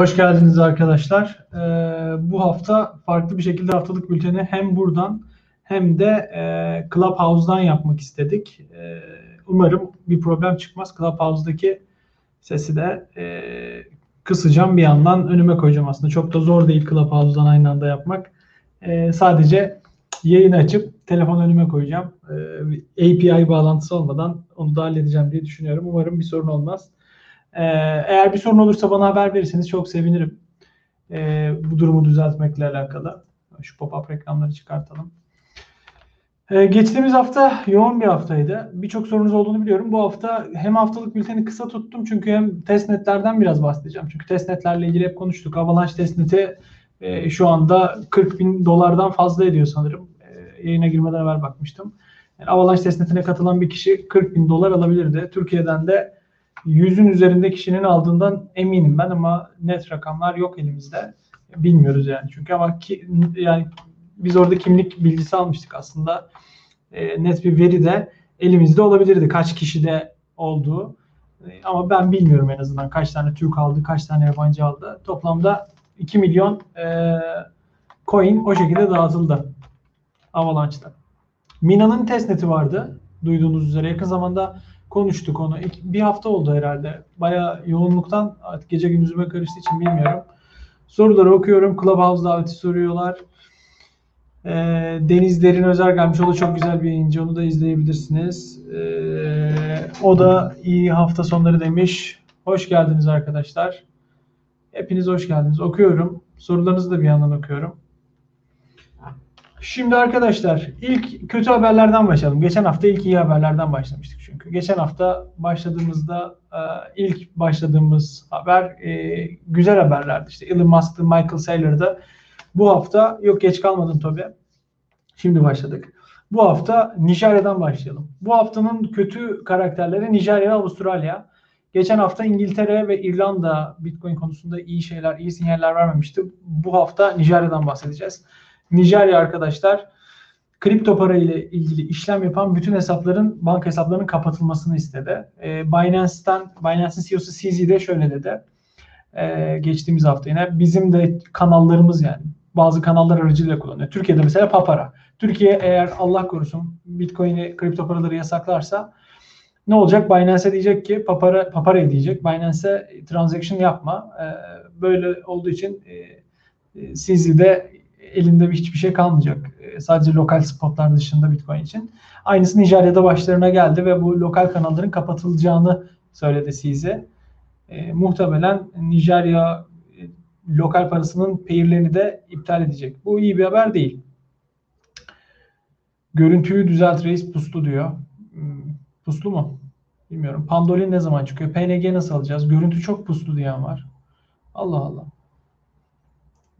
Hoş geldiniz arkadaşlar. Ee, bu hafta farklı bir şekilde haftalık bülteni hem buradan hem de e, Clubhouse'dan yapmak istedik. Ee, umarım bir problem çıkmaz. Clubhouse'daki sesi de e, kısacağım bir yandan önüme koyacağım aslında. Çok da zor değil Clubhouse'dan aynı anda yapmak. Ee, sadece yayın açıp telefon önüme koyacağım. Ee, API bağlantısı olmadan onu da halledeceğim diye düşünüyorum. Umarım bir sorun olmaz. Ee, eğer bir sorun olursa bana haber verirseniz çok sevinirim. Ee, bu durumu düzeltmekle alakalı. Şu pop-up reklamları çıkartalım. Ee, geçtiğimiz hafta yoğun bir haftaydı. Birçok sorunuz olduğunu biliyorum. Bu hafta hem haftalık bülteni kısa tuttum çünkü hem testnetlerden biraz bahsedeceğim. Çünkü testnetlerle ilgili hep konuştuk. Avalanche testneti e, şu anda 40 bin dolardan fazla ediyor sanırım. E, yayına girmeden evvel bakmıştım. Yani Avalanche testnetine katılan bir kişi 40 bin dolar alabilirdi. Türkiye'den de yüzün üzerinde kişinin aldığından eminim ben ama net rakamlar yok elimizde. Bilmiyoruz yani çünkü ama ki, yani biz orada kimlik bilgisi almıştık aslında. E, net bir veri de elimizde olabilirdi kaç kişide olduğu. E, ama ben bilmiyorum en azından kaç tane Türk aldı, kaç tane yabancı aldı. Toplamda 2 milyon e, coin o şekilde dağıtıldı Avalanche'da. Mina'nın testneti vardı. Duyduğunuz üzere yakın zamanda konuştuk onu. Bir hafta oldu herhalde. Baya yoğunluktan artık gece gündüzüme karıştığı için bilmiyorum. Soruları okuyorum. Clubhouse daveti soruyorlar. E, Deniz Derin Özer gelmiş. O çok güzel bir yayıncı. Onu da izleyebilirsiniz. E, o da iyi hafta sonları demiş. Hoş geldiniz arkadaşlar. Hepiniz hoş geldiniz. Okuyorum. Sorularınızı da bir yandan okuyorum. Şimdi arkadaşlar ilk kötü haberlerden başlayalım. Geçen hafta ilk iyi haberlerden başlamıştık çünkü. Geçen hafta başladığımızda e, ilk başladığımız haber e, güzel haberlerdi. İşte Elon Musk'tı, Michael Saylor'da. Bu hafta yok geç kalmadım tabii. Şimdi başladık. Bu hafta Nijerya'dan başlayalım. Bu haftanın kötü karakterleri Nijerya ve Avustralya. Geçen hafta İngiltere ve İrlanda Bitcoin konusunda iyi şeyler, iyi sinyaller vermemişti. Bu hafta Nijerya'dan bahsedeceğiz. Nijerya arkadaşlar kripto para ile ilgili işlem yapan bütün hesapların banka hesaplarının kapatılmasını istedi. E, Binance'ten Binance'in CEO'su CZ de şöyle dedi. E, geçtiğimiz hafta yine bizim de kanallarımız yani bazı kanallar aracılığıyla kullanıyor. Türkiye'de mesela Papara. Türkiye eğer Allah korusun Bitcoin'i kripto paraları yasaklarsa ne olacak? Binance diyecek ki Papara, Papara diyecek. Binance'e transaction yapma. E, böyle olduğu için e, e CZ'de elinde hiçbir şey kalmayacak. E, sadece lokal spotlar dışında Bitcoin için. Aynısı Nijerya'da başlarına geldi ve bu lokal kanalların kapatılacağını söyledi size. E, muhtemelen Nijerya e, lokal parasının peyirlerini de iptal edecek. Bu iyi bir haber değil. Görüntüyü düzelt reis puslu diyor. Hmm, puslu mu? Bilmiyorum. Pandolin ne zaman çıkıyor? PNG nasıl alacağız? Görüntü çok puslu diyen var. Allah Allah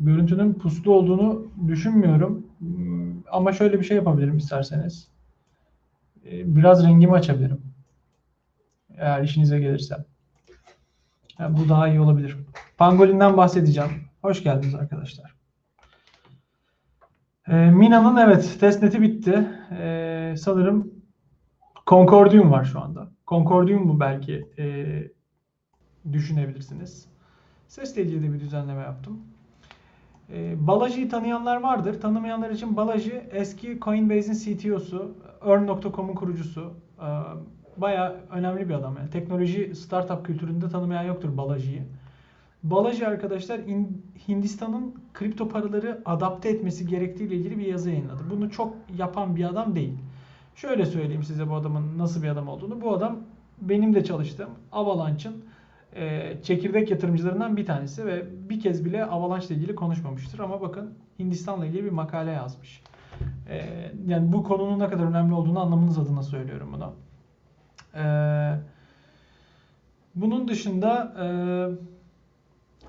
görüntünün puslu olduğunu düşünmüyorum. Hmm, ama şöyle bir şey yapabilirim isterseniz. Ee, biraz rengimi açabilirim. Eğer işinize gelirse. Yani bu daha iyi olabilir. Pangolin'den bahsedeceğim. Hoş geldiniz arkadaşlar. Ee, Mina'nın evet testneti bitti. Ee, sanırım Concordium var şu anda. Concordium mu belki e, düşünebilirsiniz. Sesle ilgili de bir düzenleme yaptım. E, tanıyanlar vardır. Tanımayanlar için Balaji eski Coinbase'in CTO'su, Earn.com'un kurucusu. E, Baya önemli bir adam. Yani teknoloji startup kültüründe tanımayan yoktur Balaji'yi. Balaji arkadaşlar Hindistan'ın kripto paraları adapte etmesi gerektiği ile ilgili bir yazı yayınladı. Bunu çok yapan bir adam değil. Şöyle söyleyeyim size bu adamın nasıl bir adam olduğunu. Bu adam benim de çalıştığım Avalanche'ın e, çekirdek yatırımcılarından bir tanesi ve bir kez bile Avalanche ile ilgili konuşmamıştır. Ama bakın Hindistan'la ilgili bir makale yazmış. E, yani bu konunun ne kadar önemli olduğunu anlamanız adına söylüyorum bunu. E, bunun dışında e,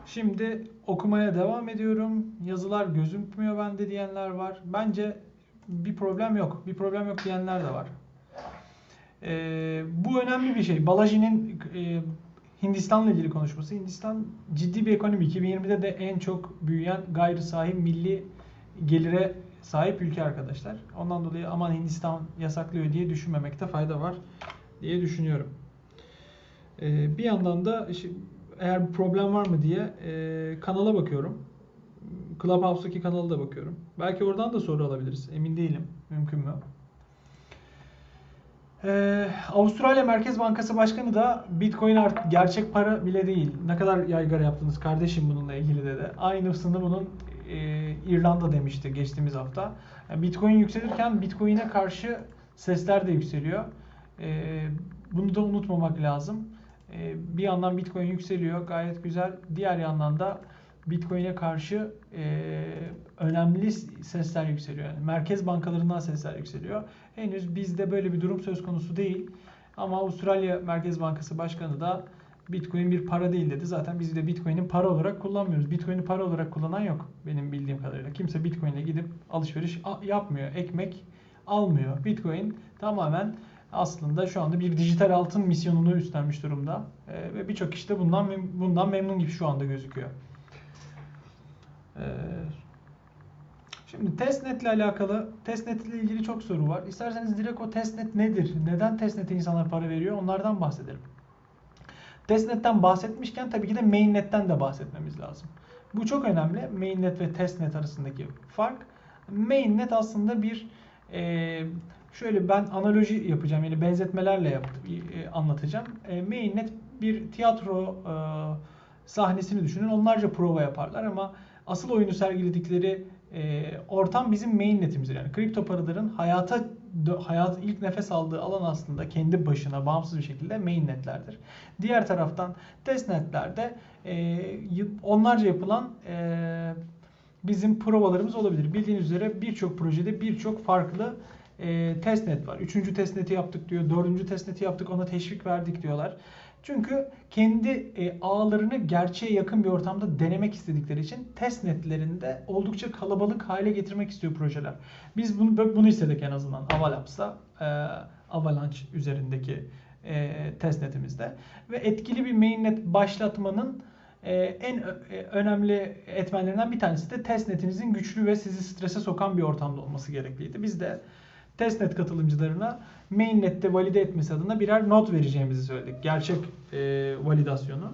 şimdi okumaya devam ediyorum. Yazılar gözükmüyor bende diyenler var. Bence bir problem yok. Bir problem yok diyenler de var. E, bu önemli bir şey. Balaji'nin e, Hindistan'la ilgili konuşması. Hindistan ciddi bir ekonomi. 2020'de de en çok büyüyen gayri sahi milli gelire sahip ülke arkadaşlar. Ondan dolayı aman Hindistan yasaklıyor diye düşünmemekte fayda var diye düşünüyorum. Ee, bir yandan da eğer bir problem var mı diye e, kanala bakıyorum. Clubhouse'daki kanala da bakıyorum. Belki oradan da soru alabiliriz. Emin değilim. Mümkün mü? Ee, Avustralya Merkez Bankası Başkanı da Bitcoin artık gerçek para bile değil. Ne kadar yaygara yaptınız kardeşim bununla ilgili dedi. Aynısını bunun e, İrlanda demişti geçtiğimiz hafta. Yani Bitcoin yükselirken Bitcoin'e karşı sesler de yükseliyor. E, bunu da unutmamak lazım. E, bir yandan Bitcoin yükseliyor gayet güzel. Diğer yandan da Bitcoin'e karşı e, önemli sesler yükseliyor. Yani merkez bankalarından sesler yükseliyor. Henüz bizde böyle bir durum söz konusu değil. Ama Avustralya Merkez Bankası Başkanı da Bitcoin bir para değil dedi. Zaten biz de Bitcoin'in para olarak kullanmıyoruz. Bitcoin'i para olarak kullanan yok benim bildiğim kadarıyla. Kimse Bitcoin'le gidip alışveriş yapmıyor. Ekmek almıyor. Bitcoin tamamen aslında şu anda bir dijital altın misyonunu üstlenmiş durumda. Ee, ve birçok kişi de bundan, bundan memnun gibi şu anda gözüküyor. Ee, şimdi testnet ile alakalı, testnet ile ilgili çok soru var. İsterseniz direkt o testnet nedir? Neden testnete insanlar para veriyor? Onlardan bahsedelim. Testnetten bahsetmişken tabii ki de mainnet'ten de bahsetmemiz lazım. Bu çok önemli. Mainnet ve testnet arasındaki fark. Mainnet aslında bir e, şöyle ben analoji yapacağım yani benzetmelerle yap, e, anlatacağım. E, mainnet bir tiyatro e, sahnesini düşünün. Onlarca prova yaparlar ama asıl oyunu sergiledikleri e, ortam bizim mainnetimizdir. Yani kripto paraların hayata hayat ilk nefes aldığı alan aslında kendi başına bağımsız bir şekilde mainnetlerdir. Diğer taraftan testnetlerde e, onlarca yapılan e, bizim provalarımız olabilir. Bildiğiniz üzere birçok projede birçok farklı e, testnet var. Üçüncü testneti yaptık diyor. Dördüncü testneti yaptık ona teşvik verdik diyorlar. Çünkü kendi e, ağlarını gerçeğe yakın bir ortamda denemek istedikleri için test netlerinde oldukça kalabalık hale getirmek istiyor projeler. Biz bunu bunu istedik en azından Avalabs'ta, e, Avalanche üzerindeki e, test netimizde ve etkili bir mainnet başlatmanın e, en e, önemli etmenlerinden bir tanesi de testnetinizin güçlü ve sizi strese sokan bir ortamda olması gerekliydi. Biz de testnet katılımcılarına mainnet'te valide etmesi adına birer not vereceğimizi söyledik. Gerçek e, validasyonu.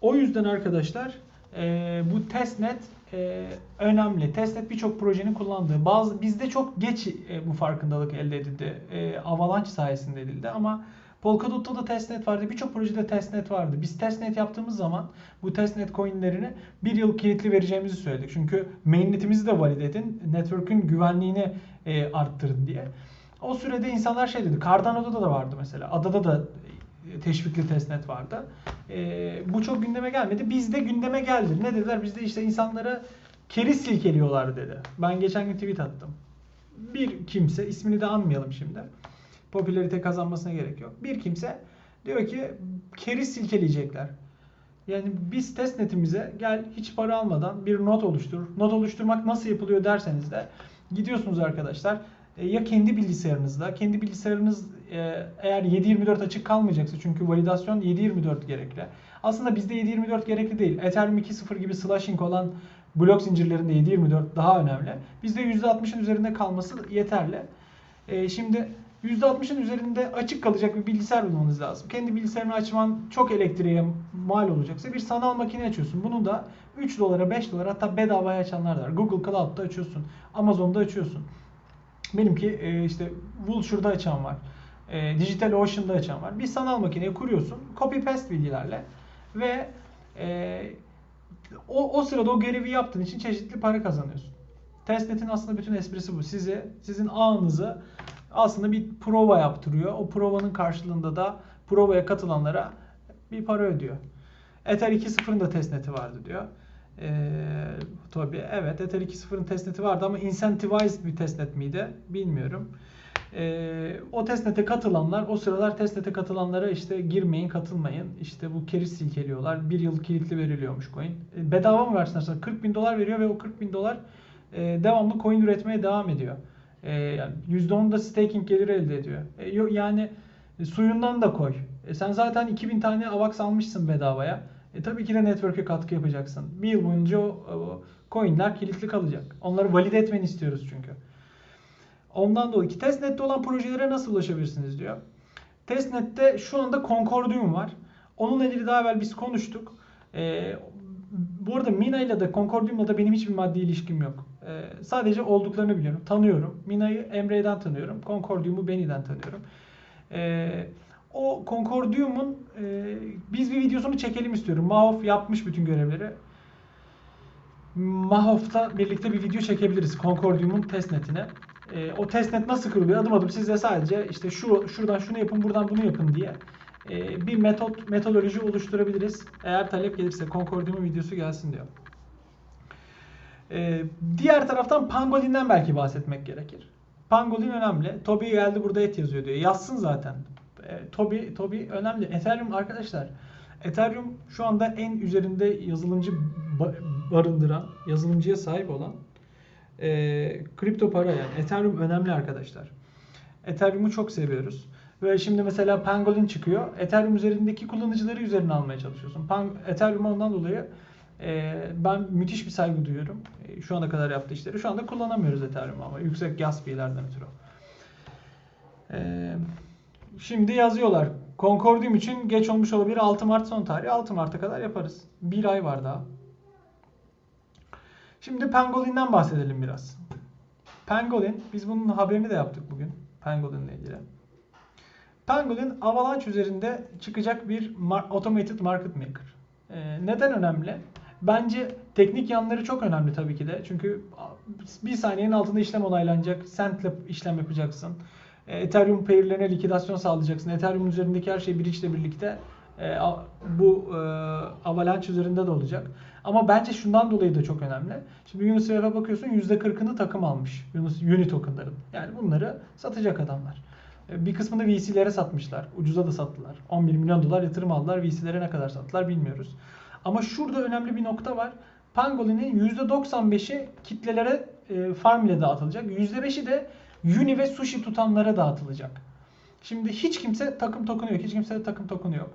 O yüzden arkadaşlar e, bu testnet e, önemli. Testnet birçok projenin kullandığı. Bazı bizde çok geç e, bu farkındalık elde edildi. E, Avalanche sayesinde edildi ama Polkadot'ta da testnet vardı. Birçok projede testnet vardı. Biz testnet yaptığımız zaman bu testnet coinlerini bir yıl kilitli vereceğimizi söyledik. Çünkü mainnetimizi de valide edin. Network'ün güvenliğini e, arttırın diye. O sürede insanlar şey dedi. Cardano'da da vardı mesela. Adada da teşvikli testnet vardı. E, bu çok gündeme gelmedi. Bizde gündeme geldi. Ne dediler? Bizde işte insanlara keriz silkeliyorlar dedi. Ben geçen gün tweet attım. Bir kimse, ismini de anmayalım şimdi. Popülarite kazanmasına gerek yok. Bir kimse diyor ki keriz silkeleyecekler. Yani biz testnetimize gel hiç para almadan bir not oluştur. Not oluşturmak nasıl yapılıyor derseniz de gidiyorsunuz arkadaşlar e, ya kendi bilgisayarınızda, kendi bilgisayarınız e, eğer 7/24 açık kalmayacaksa çünkü validasyon 7/24 gerekli. Aslında bizde 7/24 gerekli değil. Ethereum 2.0 gibi slashing olan blok zincirlerinde 7/24 daha önemli. Bizde %60'ın üzerinde kalması yeterli. E, şimdi %60'ın üzerinde açık kalacak bir bilgisayar bulmanız lazım. Kendi bilgisayarını açman çok elektriğe mal olacaksa bir sanal makine açıyorsun. Bunu da 3 dolara 5 dolara hatta bedavaya açanlar var. Google Cloud'da açıyorsun. Amazon'da açıyorsun. Benimki e, işte Vulture'da açan var. E, Digital Ocean'da açan var. Bir sanal makineyi kuruyorsun. Copy paste bilgilerle ve e, o, o sırada o görevi yaptığın için çeşitli para kazanıyorsun. Testnet'in aslında bütün esprisi bu. Size sizin ağınızı aslında bir prova yaptırıyor. O provanın karşılığında da provaya katılanlara bir para ödüyor. Ether 2.0'ın da testneti vardı diyor. Ee, tabii evet Ether 2.0'ın testneti vardı ama incentivized bir testnet miydi bilmiyorum. Ee, o testnete katılanlar o sıralar testnete katılanlara işte girmeyin katılmayın işte bu keriz silkeliyorlar bir yıl kilitli veriliyormuş coin. E, bedava mı versinler sana 40 bin dolar veriyor ve o 40 bin dolar e, devamlı coin üretmeye devam ediyor. E, yani %10 da staking geliri elde ediyor. E, yani e, suyundan da koy. E, sen zaten 2000 tane AVAX almışsın bedavaya. E tabii ki de network'e katkı yapacaksın. Bir yıl boyunca o, o coinler kilitli kalacak. Onları valide etmeni istiyoruz çünkü. Ondan dolayı ki testnet'te olan projelere nasıl ulaşabilirsiniz diyor. Testnet'te şu anda Concordium var. Onunla ilgili daha evvel biz konuştuk. E, bu arada Mina ile de Concordium'la da benim hiçbir maddi ilişkim yok. E, sadece olduklarını biliyorum. Tanıyorum. Mina'yı Emre'den tanıyorum. Concordium'u Beni'den tanıyorum. E, o Concordium'un e, biz bir videosunu çekelim istiyorum. Mahof yapmış bütün görevleri. Mahof'ta birlikte bir video çekebiliriz Concordium'un testnetine. E, o testnet nasıl kuruluyor adım adım size sadece işte şu şuradan şunu yapın buradan bunu yapın diye e, bir metot metodoloji oluşturabiliriz. Eğer talep gelirse Concordium'un videosu gelsin diyor. E, diğer taraftan Pangolin'den belki bahsetmek gerekir. Pangolin önemli. Toby geldi burada et yazıyor diyor. Yazsın zaten. E, Toby, Toby önemli. Ethereum arkadaşlar. Ethereum şu anda en üzerinde yazılımcı barındıran, yazılımcıya sahip olan e, kripto para yani. Ethereum önemli arkadaşlar. Ethereum'u çok seviyoruz. Ve şimdi mesela Pangolin çıkıyor. Ethereum üzerindeki kullanıcıları üzerine almaya çalışıyorsun. Pang Ethereum ondan dolayı ben müthiş bir saygı duyuyorum. E, şu ana kadar yaptığı işleri. Şu anda kullanamıyoruz Ethereum ama yüksek gas fee'lerden ötürü. E, şimdi yazıyorlar. Concordium için geç olmuş olabilir 6 Mart son tarihi. 6 Mart'a kadar yaparız. Bir ay var daha. Şimdi Pangolin'den bahsedelim biraz. Pangolin, biz bunun haberini de yaptık bugün. Pangolin'le ilgili. Pangolin Avalanche üzerinde çıkacak bir automated market maker. Ee, neden önemli? Bence teknik yanları çok önemli tabii ki de. Çünkü bir saniyenin altında işlem onaylanacak. Sentle işlem yapacaksın. Ee, Ethereum pair'lerine likidasyon sağlayacaksın. Ethereum üzerindeki her şey bridge ile birlikte e, bu e, Avalanche üzerinde de olacak. Ama bence şundan dolayı da çok önemli. Şimdi Uniswap'a bakıyorsun %40'ını takım almış. Uni tokenların. Yani bunları satacak adamlar. E, bir kısmını VC'lere satmışlar. Ucuza da sattılar. 11 milyon dolar yatırım aldılar. VC'lere ne kadar sattılar bilmiyoruz. Ama şurada önemli bir nokta var. Pangolin'in %95'i kitlelere e, farm ile dağıtılacak. %5'i de Uni ve Sushi tutanlara dağıtılacak. Şimdi hiç kimse takım tokenu yok. Hiç kimse de takım tokenu yok.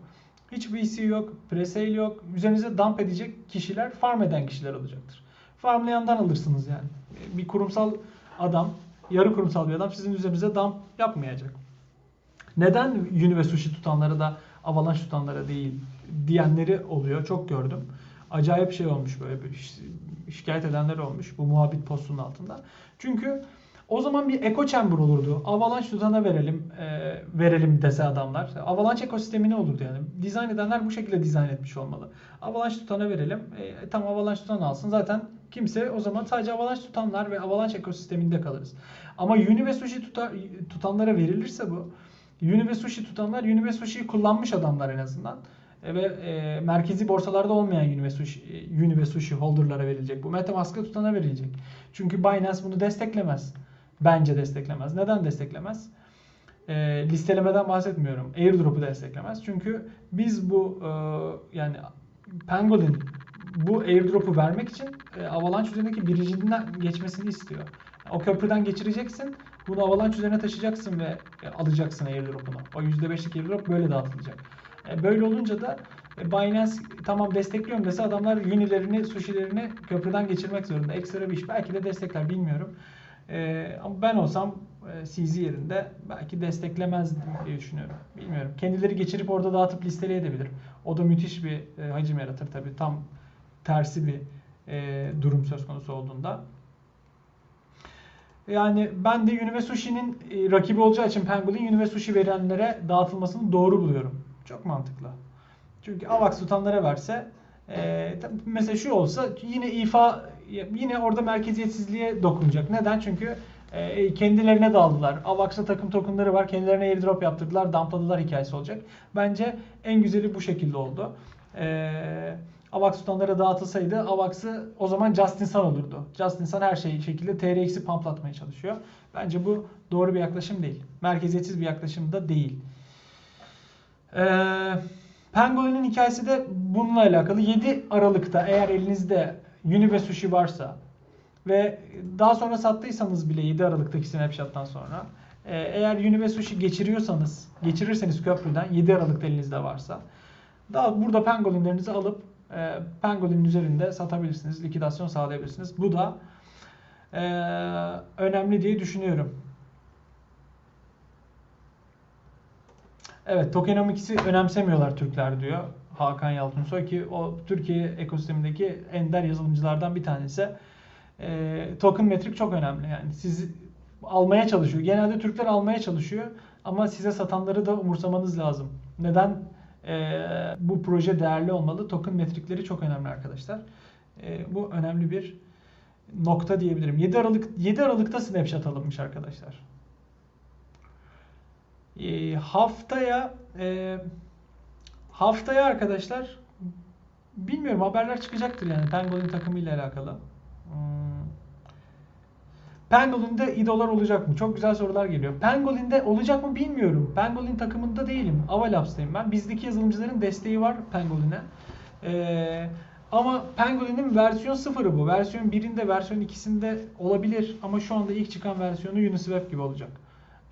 Hiç VC yok, presale yok. Üzerinize dump edecek kişiler farm eden kişiler olacaktır. Farmlayandan alırsınız yani. Bir kurumsal adam, yarı kurumsal bir adam sizin üzerinize dump yapmayacak. Neden Uni ve Sushi tutanlara da Avalanche tutanlara değil diyenleri oluyor. Çok gördüm. Acayip şey olmuş böyle bir şikayet edenler olmuş bu muhabbet postunun altında. Çünkü o zaman bir eco chamber olurdu. Avalanche tutana verelim e, verelim dese adamlar. Avalanche ekosistemi ne olurdu yani? Dizayn edenler bu şekilde dizayn etmiş olmalı. Avalanche tutana verelim. E, tam Avalanche tutan alsın. Zaten kimse o zaman sadece Avalanche tutanlar ve Avalanche ekosisteminde kalırız. Ama Uni ve Sushi tutar, tutanlara verilirse bu Uni ve Sushi tutanlar Uni ve Sushi'yi kullanmış adamlar en azından. E, ve e, merkezi borsalarda olmayan Uni ve Sushi, e, Uni ve Sushi holder'lara verilecek. Bu Metamask'a tutana verilecek. Çünkü Binance bunu desteklemez. Bence desteklemez. Neden desteklemez? E, listelemeden bahsetmiyorum. Airdrop'u desteklemez. Çünkü biz bu e, yani Pangolin bu airdrop'u vermek için e, Avalanche üzerindeki biricinden geçmesini istiyor. O köprüden geçireceksin. Bunu Avalanche üzerine taşıyacaksın ve e, alacaksın airdrop'unu. O %5'lik airdrop böyle dağıtılacak. E, böyle olunca da e, Binance tamam destekliyorum dese adamlar Uni'lerini, Sushi'lerini köprüden geçirmek zorunda. Ekstra bir iş. Belki de destekler bilmiyorum. Ama ben olsam CZ yerinde belki desteklemezdim diye düşünüyorum. Bilmiyorum. Kendileri geçirip orada dağıtıp listeleyebilir. O da müthiş bir hacim yaratır tabii. Tam tersi bir durum söz konusu olduğunda. Yani ben de Unive Sushi'nin e, rakibi olacağı için Pangolin Unive Sushi verenlere dağıtılmasını doğru buluyorum. Çok mantıklı. Çünkü AVAX tutanlara verse e, mesela şu olsa yine ifa yine orada merkeziyetsizliğe dokunacak. Neden? Çünkü e, kendilerine daldılar. AVAX'ta takım tokenları var. Kendilerine airdrop yaptırdılar. Dumpladılar hikayesi olacak. Bence en güzeli bu şekilde oldu. Eee AVAX tutanlara dağıtılsaydı AVAX'ı o zaman Justin Sun olurdu. Justin Sun her şeyi şekilde TRX'i pamplatmaya çalışıyor. Bence bu doğru bir yaklaşım değil. Merkeziyetsiz bir yaklaşım da değil. Ee, Penguin'in hikayesi de bununla alakalı. 7 Aralık'ta eğer elinizde Unive Sushi varsa ve daha sonra sattıysanız bile 7 Aralık'taki snapshot'tan sonra e, eğer Unive Sushi geçiriyorsanız, geçirirseniz köprüden 7 Aralık'ta elinizde varsa daha burada pengolinlerinizi alıp e, Pangolin üzerinde satabilirsiniz, likidasyon sağlayabilirsiniz. Bu da e, önemli diye düşünüyorum. Evet tokenomics'i önemsemiyorlar Türkler diyor Hakan Yalçınsoy ki o Türkiye ekosistemindeki ender yazılımcılardan bir tanesi. E, token metrik çok önemli yani siz almaya çalışıyor. Genelde Türkler almaya çalışıyor ama size satanları da umursamanız lazım. Neden? E, bu proje değerli olmalı. Token metrikleri çok önemli arkadaşlar. E, bu önemli bir nokta diyebilirim. 7 Aralık 7 Aralık'ta snapshot alınmış arkadaşlar. E, haftaya e, haftaya arkadaşlar bilmiyorum haberler çıkacaktır yani Pangolin takımıyla alakalı. Hmm. Pangolin'de idolar olacak mı? Çok güzel sorular geliyor. Pangolin'de olacak mı bilmiyorum. Pangolin takımında değilim. Avalabs'tayım ben. Bizdeki yazılımcıların desteği var Pangolin'e. Ee, ama Pangolin'in versiyon sıfırı bu. Versiyon 1'inde, versiyon 2'sinde olabilir. Ama şu anda ilk çıkan versiyonu Uniswap gibi olacak.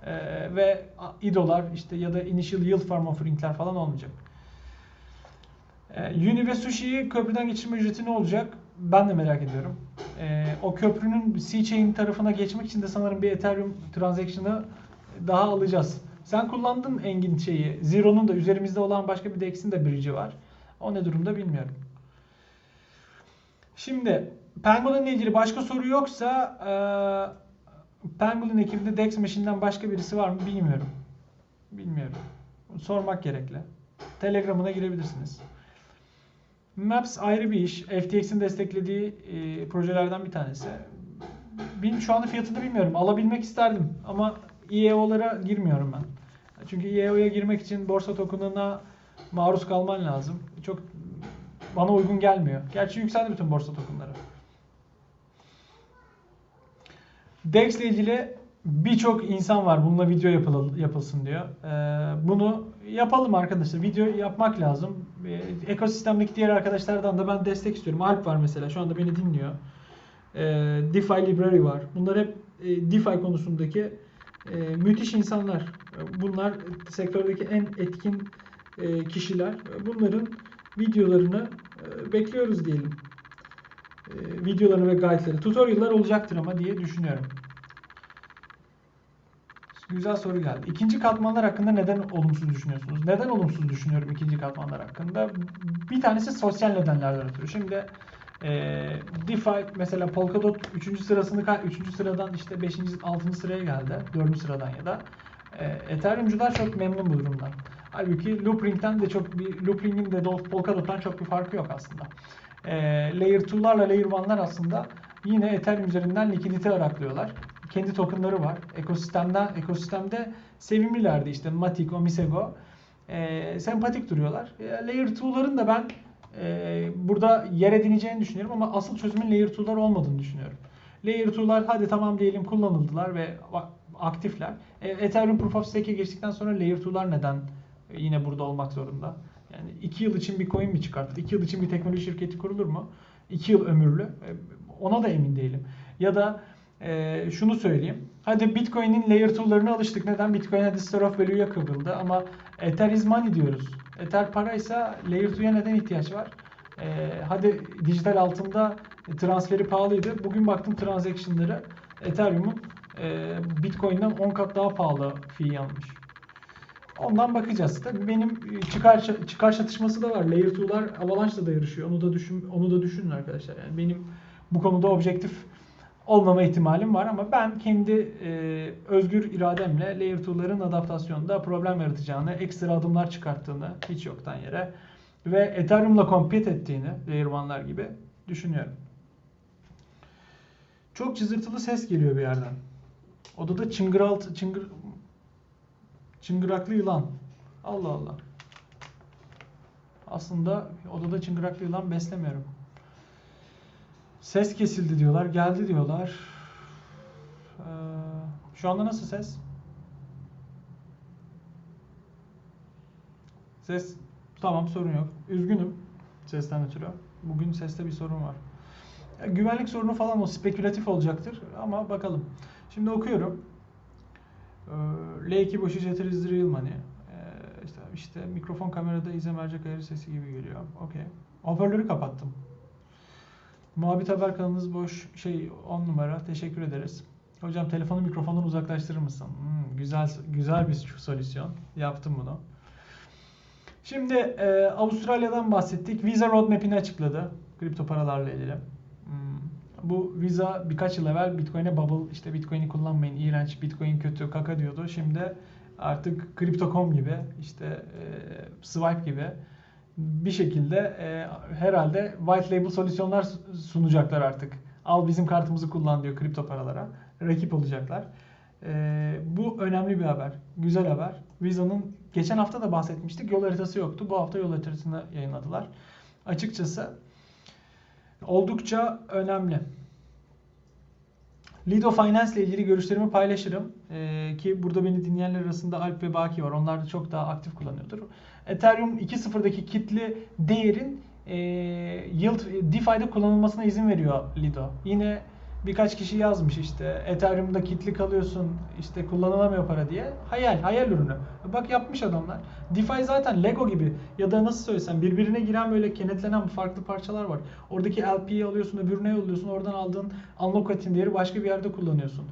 Ee, ve idolar işte ya da initial yield farm offering'ler falan olmayacak. Ee, Uni ve Sushi'yi köprüden geçirme ücreti ne olacak? Ben de merak ediyorum. Ee, o köprünün C-Chain tarafına geçmek için de sanırım bir Ethereum transaction'ı daha alacağız. Sen kullandın Engin şeyi. Zero'nun da üzerimizde olan başka bir DEX'in de bridge'i var. O ne durumda bilmiyorum. Şimdi ile ilgili başka soru yoksa e, Pangolin ekibinde Dex Machine'den başka birisi var mı bilmiyorum. Bilmiyorum. Sormak gerekli. Telegram'ına girebilirsiniz. Maps ayrı bir iş. FTX'in desteklediği e, projelerden bir tanesi. Benim şu anda fiyatını bilmiyorum. Alabilmek isterdim ama EO'lara girmiyorum ben. Çünkü EO'ya girmek için borsa token'ına maruz kalman lazım. Çok bana uygun gelmiyor. Gerçi yükseldi bütün borsa tokenları. DEX ile ilgili birçok insan var bununla video yapıl yapılsın diyor. Ee, bunu yapalım arkadaşlar. Video yapmak lazım. Ee, ekosistemdeki diğer arkadaşlardan da ben destek istiyorum. Alp var mesela şu anda beni dinliyor. Ee, DeFi Library var. Bunlar hep e, DeFi konusundaki e, müthiş insanlar. Bunlar sektördeki en etkin e, kişiler. Bunların videolarını e, bekliyoruz diyelim. E, videolarını ve guide'ları. Tutorial'lar olacaktır ama diye düşünüyorum. Güzel soru geldi. İkinci katmanlar hakkında neden olumsuz düşünüyorsunuz? Neden olumsuz düşünüyorum ikinci katmanlar hakkında? Bir tanesi sosyal nedenlerden ötürü. Şimdi e, DeFi mesela Polkadot 3. sırasını 3. sıradan işte 5. 6. sıraya geldi. 4. sıradan ya da e, Ethereum'cular çok memnun bu durumdan. Halbuki Loopring'den de çok bir Loopring'in de Polkadot'tan çok bir farkı yok aslında. E, Layer 2'larla Layer 1'lar aslında yine Ethereum üzerinden likidite araklıyorlar kendi tokenları var. Ekosistemden ekosistemde sevimlilerdi işte Matic, Omisego. E, sempatik duruyorlar. E, Layer 2'ların da ben e, burada yer edineceğini düşünüyorum ama asıl çözümün Layer 2'lar olmadığını düşünüyorum. Layer 2'lar hadi tamam diyelim kullanıldılar ve aktifler. E, Ethereum Proof of Stake'e geçtikten sonra Layer 2'lar neden yine burada olmak zorunda? Yani 2 yıl için bir coin mi çıkartır? 2 yıl için bir teknoloji şirketi kurulur mu? 2 yıl ömürlü. E, ona da emin değilim. Ya da e, şunu söyleyeyim. Hadi Bitcoin'in layer 2'larına alıştık. Neden? Bitcoin hadi store of value'ya kıvrıldı ama Ether is money diyoruz. Ether paraysa layer 2'ya neden ihtiyaç var? E, hadi dijital altında transferi pahalıydı. Bugün baktım transaction'ları Ethereum'un e, Bitcoin'den 10 kat daha pahalı fee almış. Ondan bakacağız. Tabii benim çıkar çıkar çatışması da var. Layer 2'lar Avalanche'la da yarışıyor. Onu da düşün onu da düşünün arkadaşlar. Yani benim bu konuda objektif olmama ihtimalim var ama ben kendi e, özgür irademle Layer 2'ların adaptasyonunda problem yaratacağını, ekstra adımlar çıkarttığını hiç yoktan yere ve Ethereum'la compete ettiğini Layer 1'lar gibi düşünüyorum. Çok cızırtılı ses geliyor bir yerden. Odada çıngıralt, çıngır, çıngıraklı yılan. Allah Allah. Aslında odada çıngıraklı yılan beslemiyorum. Ses kesildi diyorlar. Geldi diyorlar. Ee, şu anda nasıl ses? Ses tamam sorun yok. Üzgünüm sesten ötürü. Bugün seste bir sorun var. güvenlik sorunu falan o spekülatif olacaktır ama bakalım. Şimdi okuyorum. Ee, L2 boşu jeter is real money. Ee, işte, işte mikrofon kamerada izle mercek ayarı sesi gibi geliyor. Okey. Hoparlörü kapattım. Muhabbet Haber kanalınız boş şey 10 numara. Teşekkür ederiz. Hocam telefonu mikrofondan uzaklaştırır mısın? Hmm, güzel güzel bir solüsyon. Yaptım bunu. Şimdi e, Avustralya'dan bahsettik. Visa roadmap'ini açıkladı kripto paralarla ilgili. Bu Visa birkaç yıl evvel Bitcoin'e bubble işte Bitcoin'i kullanmayın iğrenç Bitcoin kötü kaka diyordu. Şimdi artık Crypto.com gibi işte e, Swipe gibi bir şekilde e, herhalde white label solüsyonlar sunacaklar artık. Al bizim kartımızı kullan diyor kripto paralara. Rakip olacaklar. E, bu önemli bir haber. Güzel haber. Visa'nın geçen hafta da bahsetmiştik. Yol haritası yoktu. Bu hafta yol haritasını yayınladılar. Açıkçası oldukça önemli. Lido Finance ile ilgili görüşlerimi paylaşırım. Ee, ki burada beni dinleyenler arasında Alp ve Baki var. Onlar da çok daha aktif kullanıyordur. Ethereum 2.0'daki kitli değerin e, yield DeFi'de kullanılmasına izin veriyor Lido. Yine birkaç kişi yazmış işte Ethereum'da kitli kalıyorsun işte kullanılamıyor para diye. Hayal, hayal ürünü. Bak yapmış adamlar. DeFi zaten Lego gibi ya da nasıl söylesem birbirine giren böyle kenetlenen farklı parçalar var. Oradaki LP'yi alıyorsun öbürüne yolluyorsun oradan aldığın unlock ettiğin değeri başka bir yerde kullanıyorsun.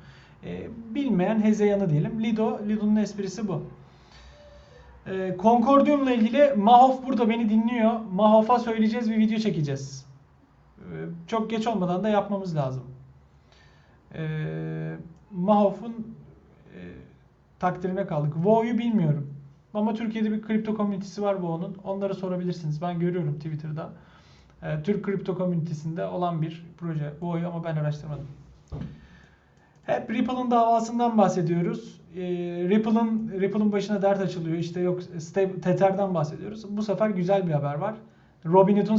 Ee, bilmeyen hezeyanı diyelim. Lido, Lido'nun esprisi bu. Ee, Concordium'la ilgili Mahof burada beni dinliyor. Mahof'a söyleyeceğiz bir video çekeceğiz. Ee, çok geç olmadan da yapmamız lazım. Ee, Mahof'un e, takdirine kaldık. WoW'yu bilmiyorum. Ama Türkiye'de bir kripto komünitesi var WoW'nun. Onları sorabilirsiniz. Ben görüyorum Twitter'da. Ee, Türk kripto komünitesinde olan bir proje. WoW'yu ama ben araştırmadım. Hep Ripple'ın davasından bahsediyoruz. Ee, Ripple'ın Ripple'ın başına dert açılıyor. İşte yok Tether'den bahsediyoruz. Bu sefer güzel bir haber var. Robinhood'un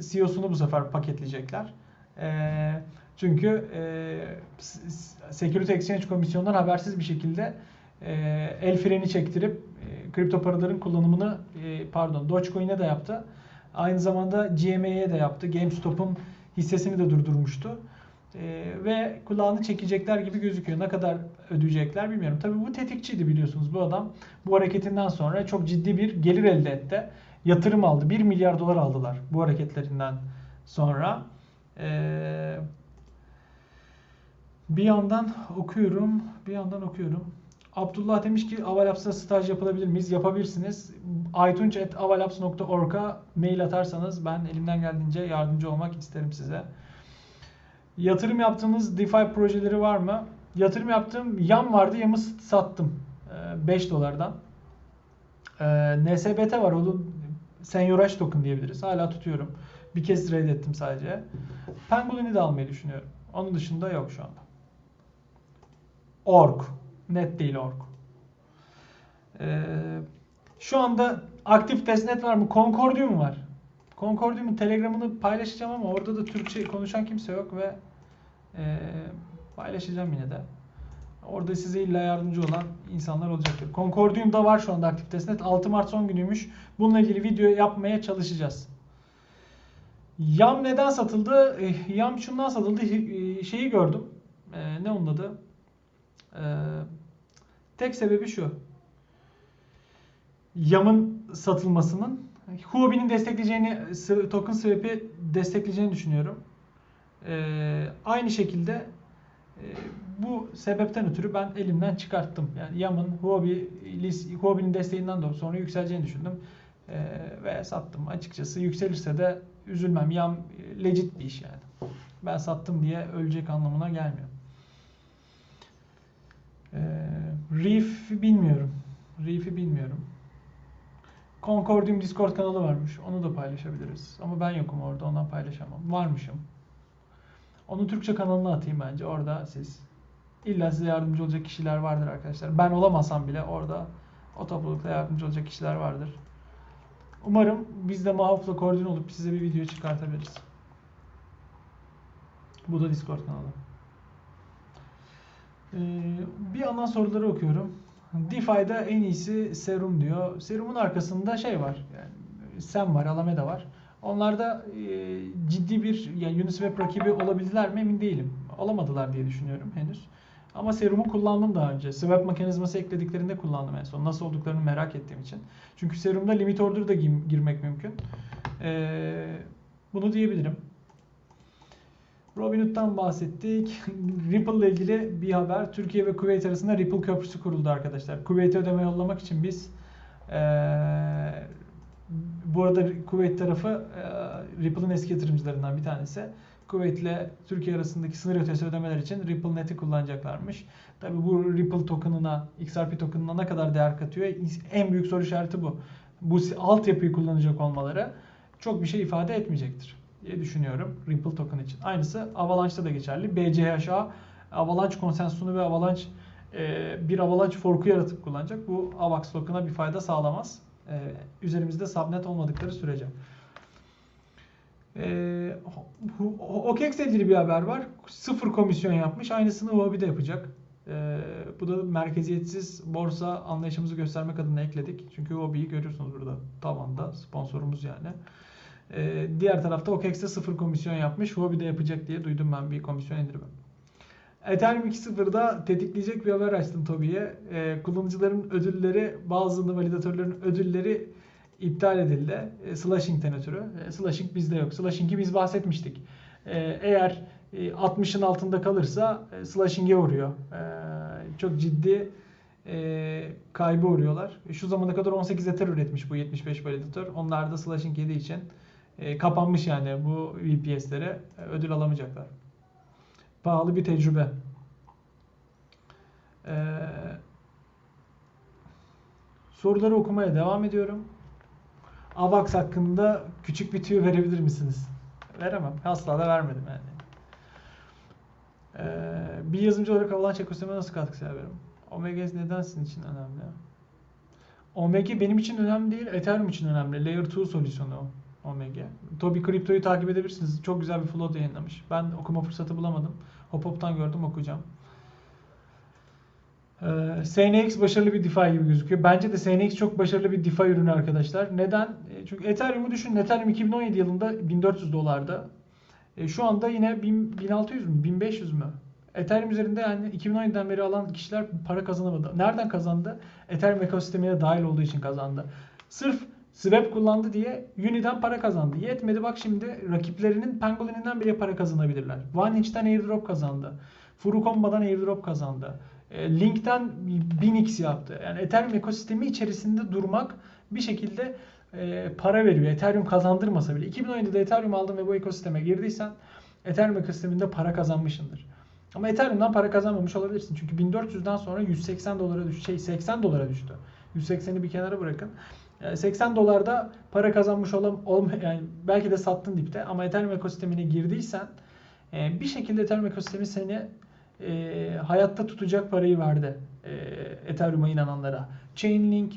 CEO'sunu bu sefer paketleyecekler. Ee, çünkü e, Security Exchange Komisyonu'ndan habersiz bir şekilde e, el freni çektirip e, kripto paraların kullanımını e, pardon Dogecoin'e de yaptı. Aynı zamanda GMA'ye de yaptı. GameStop'un hissesini de durdurmuştu. E, ve kulağını çekecekler gibi gözüküyor. Ne kadar ödeyecekler bilmiyorum. Tabii bu tetikçiydi biliyorsunuz bu adam. Bu hareketinden sonra çok ciddi bir gelir elde etti. Yatırım aldı. 1 milyar dolar aldılar bu hareketlerinden sonra. Eee bir yandan okuyorum, bir yandan okuyorum. Abdullah demiş ki Avalaps'ta staj yapılabilir miyiz? Yapabilirsiniz. aytunç.avalabs.org'a mail atarsanız ben elimden geldiğince yardımcı olmak isterim size. Yatırım yaptığınız DeFi projeleri var mı? Yatırım yaptığım YAM vardı, YAM'ı sattım. 5 ee, dolardan. Ee, NSBT var, onun Senyoraş token diyebiliriz. Hala tutuyorum. Bir kez trade ettim sadece. Pengulin'i de almayı düşünüyorum. Onun dışında yok şu anda. Org. Net değil org. Ee, şu anda aktif testnet var mı? Concordium var. Concordium'un telegramını paylaşacağım ama orada da Türkçe konuşan kimse yok ve e, paylaşacağım yine de. Orada size illa yardımcı olan insanlar olacaktır. Concordium'da var şu anda aktif testnet. 6 Mart son günüymüş. Bununla ilgili video yapmaya çalışacağız. YAM neden satıldı? E, YAM şundan satıldı. E, şeyi gördüm. E, ne onun adı? Ee, tek sebebi şu. YAM'ın satılmasının Huobi'nin destekleyeceğini, token swap'i destekleyeceğini düşünüyorum. Ee, aynı şekilde e, bu sebepten ötürü ben elimden çıkarttım. Yani YAM'ın Huobi, Huobi'nin desteğinden de sonra yükseleceğini düşündüm. Ee, ve sattım. Açıkçası yükselirse de üzülmem. YAM legit bir iş yani. Ben sattım diye ölecek anlamına gelmiyor. Ee, bilmiyorum. Reef'i bilmiyorum. Concordium Discord kanalı varmış. Onu da paylaşabiliriz. Ama ben yokum orada. Ondan paylaşamam. Varmışım. Onu Türkçe kanalına atayım bence. Orada siz illa size yardımcı olacak kişiler vardır arkadaşlar. Ben olamasam bile orada o toplulukta yardımcı olacak kişiler vardır. Umarım biz de Mahof'la koordine olup size bir video çıkartabiliriz. Bu da Discord kanalı. Ee, bir yandan soruları okuyorum. DeFi'de en iyisi Serum diyor. Serum'un arkasında şey var. Yani Sam var, Alameda var. Onlarda e, ciddi bir yani Uniswap rakibi olabildiler mi emin değilim. Olamadılar diye düşünüyorum henüz. Ama Serum'u kullandım daha önce. Swap mekanizması eklediklerinde kullandım en son. Nasıl olduklarını merak ettiğim için. Çünkü Serum'da limit order da girmek mümkün. Ee, bunu diyebilirim. Robinhood'dan bahsettik. Ripple ile ilgili bir haber. Türkiye ve Kuveyt arasında Ripple köprüsü kuruldu arkadaşlar. Kuveyt'e ödeme yollamak için biz ee, bu arada Kuveyt tarafı e, Ripple'ın eski yatırımcılarından bir tanesi. Kuveyt ile Türkiye arasındaki sınır ötesi ödemeler için Ripple Net'i kullanacaklarmış. Tabi bu Ripple token'ına, XRP token'ına ne kadar değer katıyor? En büyük soru işareti bu. Bu altyapıyı kullanacak olmaları çok bir şey ifade etmeyecektir diye düşünüyorum Ripple token için. Aynısı Avalanche'da da geçerli. BCHA Avalanche konsensusunu ve Avalanche e, bir Avalanche forku yaratıp kullanacak. Bu AVAX token'a bir fayda sağlamaz. E, üzerimizde subnet olmadıkları sürece. E, OKEX ile ilgili bir haber var. Sıfır komisyon yapmış. Aynısını Huobi de yapacak. E, bu da merkeziyetsiz borsa anlayışımızı göstermek adına ekledik. Çünkü Huobi'yi görüyorsunuz burada tavanda. Sponsorumuz yani. E, diğer tarafta OKEX'te sıfır komisyon yapmış. Huobi de yapacak diye duydum ben bir komisyon indirimi. Ethereum 2.0'da tetikleyecek bir haber açtım Tobi'ye. E, kullanıcıların ödülleri, bazı validatörlerin ödülleri iptal edildi. E, slashing'ten ötürü. E, slashing bizde yok. Slashing'i biz bahsetmiştik. E, eğer e, 60'ın altında kalırsa e, slashing'e uğruyor. E, çok ciddi e, kaybı uğruyorlar. Şu zamana kadar 18 Ether üretmiş bu 75 validatör. Onlar da slashing yediği için e, kapanmış yani bu VPS'lere. E, ödül alamayacaklar. Pahalı bir tecrübe. Ee, soruları okumaya devam ediyorum. AVAX hakkında küçük bir tüyo verebilir misiniz? Veremem. Asla da vermedim yani. Ee, bir yazılımcı olarak Avalanche ekosistemine nasıl katkı sağlarım? Omega neden sizin için önemli? Omega benim için önemli değil, Ethereum için önemli. Layer 2 solüsyonu o. Omega. Tobi Kripto'yu takip edebilirsiniz. Çok güzel bir flow yayınlamış. Ben okuma fırsatı bulamadım. Hop Hop'tan gördüm okuyacağım. Ee, SNX başarılı bir DeFi gibi gözüküyor. Bence de SNX çok başarılı bir DeFi ürünü arkadaşlar. Neden? E, çünkü Ethereum'u düşünün. Ethereum 2017 yılında 1400 dolarda. E, şu anda yine 1000, 1600 mü? 1500 mü? Ethereum üzerinde yani 2017'den beri alan kişiler para kazanamadı. Nereden kazandı? Ethereum ekosistemine dahil olduğu için kazandı. Sırf Swap kullandı diye Uni'den para kazandı. Yetmedi bak şimdi rakiplerinin Pangolin'inden bile para kazanabilirler. OneInch'ten airdrop kazandı. Furukomba'dan airdrop kazandı. E, Link'ten 1000x yaptı. Yani Ethereum ekosistemi içerisinde durmak bir şekilde e, para veriyor. Ethereum kazandırmasa bile. 2017'de Ethereum aldın ve bu ekosisteme girdiysen Ethereum ekosisteminde para kazanmışsındır. Ama Ethereum'dan para kazanmamış olabilirsin. Çünkü 1400'den sonra 180 dolara düştü. Şey 80 dolara düştü. 180'i bir kenara bırakın. 80 ee, dolarda para kazanmış olam, olma, yani belki de sattın dipte ama Ethereum ekosistemine girdiysen e, bir şekilde Ethereum ekosistemi seni e, hayatta tutacak parayı verdi e, Ethereum'a inananlara. Chainlink,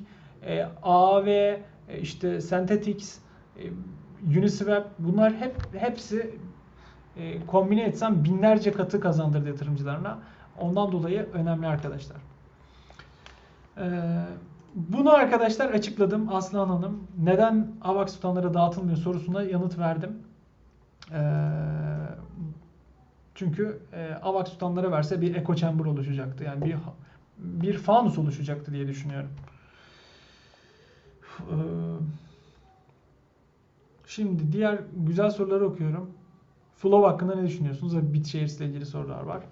e, AAV, e, işte Synthetix, e, Uniswap bunlar hep hepsi e, kombine etsem binlerce katı kazandırdı yatırımcılarına. Ondan dolayı önemli arkadaşlar. Eee bunu arkadaşlar açıkladım Aslan Hanım. Neden AVAX tutanlara dağıtılmıyor sorusuna yanıt verdim. Ee, çünkü e, AVAX tutanlara verse bir echo chamber oluşacaktı. Yani bir bir fanus oluşacaktı diye düşünüyorum. Ee, şimdi diğer güzel soruları okuyorum. Flow hakkında ne düşünüyorsunuz? BitShares ile ilgili sorular var.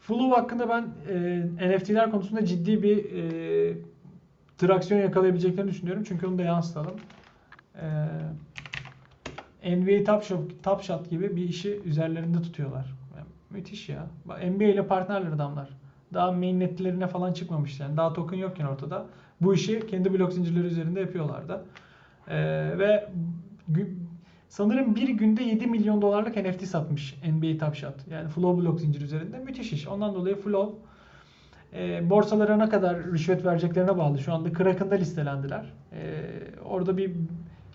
Flow hakkında ben e, NFT'ler konusunda ciddi bir e, traksiyon yakalayabileceklerini düşünüyorum. Çünkü onu da yansıtalım. Ee, NBA Top Shot, Top Shot gibi bir işi üzerlerinde tutuyorlar. Yani müthiş ya. NBA ile partnerler adamlar. Daha mainnetlerine falan çıkmamış yani. Daha token yokken ortada. Bu işi kendi blok zincirleri üzerinde yapıyorlardı. Ee, ve sanırım bir günde 7 milyon dolarlık NFT satmış NBA Top Shot. Yani Flow blok zincir üzerinde. Müthiş iş. Ondan dolayı Flow e, borsalara ne kadar rüşvet vereceklerine bağlı. Şu anda Kraken'da listelendiler. E, orada bir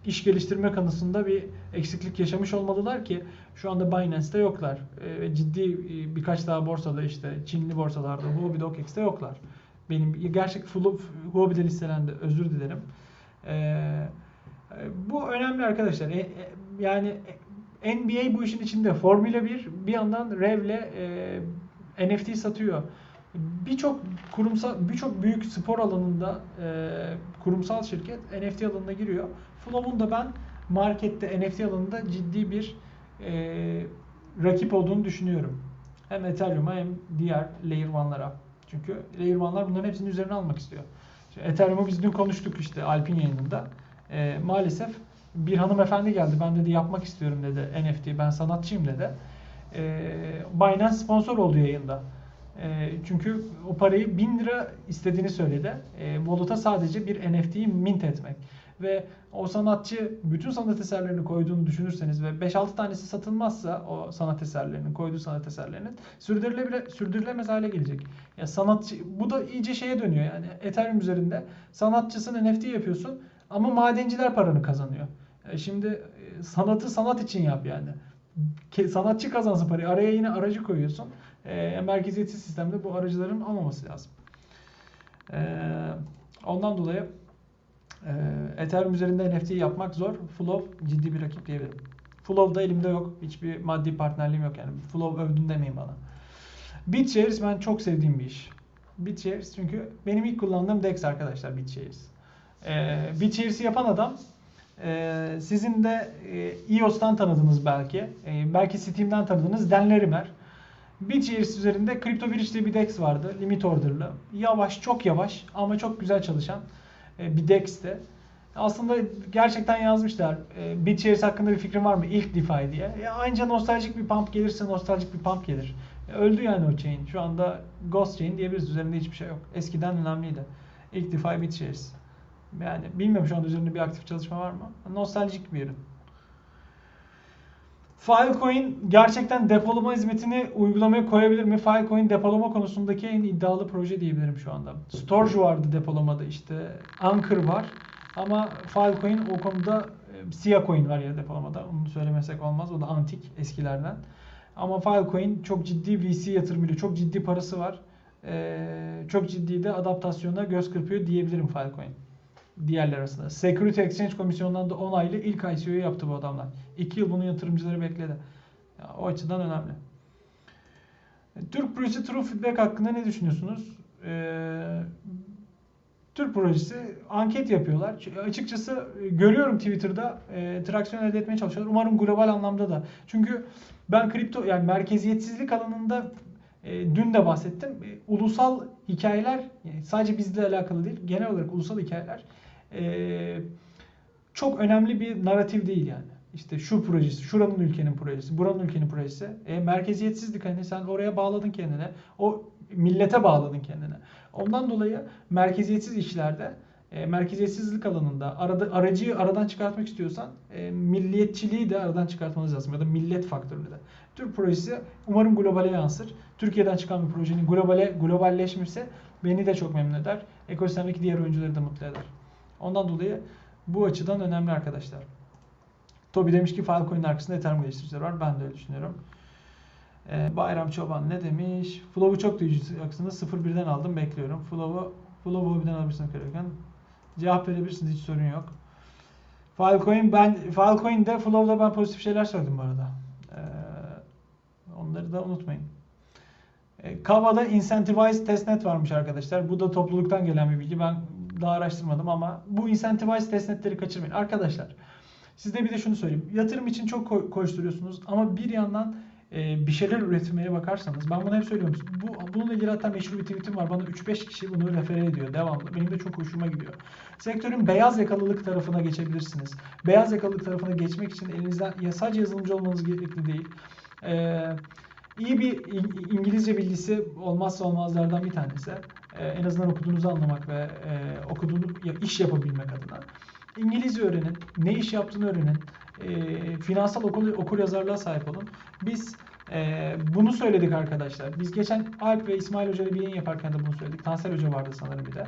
iş geliştirme konusunda bir eksiklik yaşamış olmalılar ki şu anda Binance'te yoklar. E, ve ciddi e, birkaç daha borsada işte Çinli borsalarda, Huobi Dokex'te yoklar. Benim gerçek Huobi'de listelendi. Özür dilerim. E, e, bu önemli arkadaşlar. E, e, yani NBA bu işin içinde. Formula 1 bir yandan Rev'le e, NFT satıyor birçok kurumsal birçok büyük spor alanında e, kurumsal şirket NFT alanına giriyor. Flow'un da ben markette NFT alanında ciddi bir e, rakip olduğunu düşünüyorum. Hem Ethereum'a hem diğer Layer 1'lara. Çünkü Layer 1'lar bunların hepsinin üzerine almak istiyor. İşte Ethereum'u biz dün konuştuk işte Alpin yayınında. E, maalesef bir hanımefendi geldi. Ben dedi yapmak istiyorum dedi NFT. Ben sanatçıyım dedi. E, Binance sponsor oldu yayında. E, çünkü o parayı 1000 lira istediğini söyledi. E, Wallet'a sadece bir NFT'yi mint etmek. Ve o sanatçı bütün sanat eserlerini koyduğunu düşünürseniz ve 5-6 tanesi satılmazsa o sanat eserlerinin, koyduğu sanat eserlerinin sürdürülebilir, sürdürülemez hale gelecek. Ya sanatçı bu da iyice şeye dönüyor yani Ethereum üzerinde sanatçısın NFT yapıyorsun ama madenciler paranı kazanıyor. E şimdi e, sanatı sanat için yap yani. Sanatçı kazansın parayı. Araya yine aracı koyuyorsun. E, merkeziyetsiz sistemde bu aracıların olmaması lazım. E, ondan dolayı e, Ethereum üzerinde NFT yapmak zor. Flow ciddi bir rakip diyebilirim. Flow da elimde yok. Hiçbir maddi partnerliğim yok yani. Flow övdün demeyin bana. BitShares ben çok sevdiğim bir iş. BitShares çünkü benim ilk kullandığım DEX arkadaşlar BitShares. Ee, BitShares'i yapan adam e, sizin de e, EOS'tan tanıdınız belki. E, belki Steam'den tanıdığınız Dan Larimer. BitShares üzerinde CryptoBridge diye bir DEX vardı. Limit order'lı. Yavaş, çok yavaş ama çok güzel çalışan e, bir DEX'ti. Aslında gerçekten yazmışlar. E, BitShares hakkında bir fikrin var mı? İlk DeFi diye. Ya anca nostaljik bir pump gelirse nostaljik bir pump gelir. E, öldü yani o chain. Şu anda Ghost Chain diyebiliriz. Üzerinde hiçbir şey yok. Eskiden önemliydi. İlk DeFi BitShares. Yani bilmiyorum şu anda üzerinde bir aktif çalışma var mı? Nostaljik bir ürün. Filecoin gerçekten depolama hizmetini uygulamaya koyabilir mi? Filecoin depolama konusundaki en iddialı proje diyebilirim şu anda. Storage vardı depolamada işte. Anchor var. Ama Filecoin o konuda e, Sia Coin var ya depolamada. Onu söylemesek olmaz. O da antik eskilerden. Ama Filecoin çok ciddi VC yatırımıyla çok ciddi parası var. Ee, çok ciddi de adaptasyona göz kırpıyor diyebilirim Filecoin. Diğerler arasında. Security Exchange Komisyonu'ndan da onaylı ilk ICO'yu yaptı bu adamlar. 2 yıl bunun yatırımcıları bekledi. Ya, o açıdan önemli. Türk projesi True Feedback hakkında ne düşünüyorsunuz? Ee, Türk projesi anket yapıyorlar. Açıkçası e, görüyorum Twitter'da e, traksiyon elde etmeye çalışıyorlar. Umarım global anlamda da. Çünkü ben kripto yani merkeziyetsizlik alanında e, dün de bahsettim. E, ulusal hikayeler yani sadece bizle alakalı değil, genel olarak ulusal hikayeler e, çok önemli bir narratif değil yani. İşte şu projesi, şuranın ülkenin projesi, buranın ülkenin projesi. E, merkeziyetsizlik hani sen oraya bağladın kendine. O millete bağladın kendine. Ondan dolayı merkeziyetsiz işlerde e, merkeziyetsizlik alanında arada, aracıyı aradan çıkartmak istiyorsan e, milliyetçiliği de aradan çıkartmanız lazım ya da millet faktörünü de. Türk projesi umarım globale yansır. Türkiye'den çıkan bir projenin globale globalleşmirse beni de çok memnun eder. Ekosistemdeki diğer oyuncuları da mutlu eder. Ondan dolayı bu açıdan önemli arkadaşlar. Tobi demiş ki Filecoin'in arkasında Ethereum geliştiriciler var. Ben de öyle düşünüyorum. Ee, Bayram Çoban ne demiş? Flow'u çok duyacaksınız. 0.1'den aldım bekliyorum. Flow'u Flow'u hobiden alabilirsiniz Karakan. Cevap verebilirsiniz hiç sorun yok. Filecoin ben Filecoin'de Flow'da ben pozitif şeyler söyledim bu arada. Ee, onları da unutmayın. E, Kava'da Incentivized Testnet varmış arkadaşlar. Bu da topluluktan gelen bir bilgi. Ben daha araştırmadım ama bu Incentivized Testnetleri kaçırmayın. Arkadaşlar size bir de şunu söyleyeyim. Yatırım için çok ko- koşturuyorsunuz ama bir yandan e, bir şeyler üretmeye bakarsanız ben bunu hep söylüyorum. Bu, bununla ilgili hatta meşhur bir tweetim var. Bana 3-5 kişi bunu refere ediyor devamlı. Benim de çok hoşuma gidiyor. Sektörün beyaz yakalılık tarafına geçebilirsiniz. Beyaz yakalılık tarafına geçmek için elinizden ya sadece yazılımcı olmanız gerekli değil. Eee İyi bir İngilizce bilgisi olmazsa olmazlardan bir tanesi. Ee, en azından okuduğunuzu anlamak ve e, okuduğunu iş yapabilmek adına. İngilizce öğrenin, ne iş yaptığını öğrenin, e, finansal okur, okur yazarlığa sahip olun. Biz e, bunu söyledik arkadaşlar. Biz geçen Alp ve İsmail Hoca ile bir yayın yaparken de bunu söyledik. Tansel Hoca vardı sanırım bir de.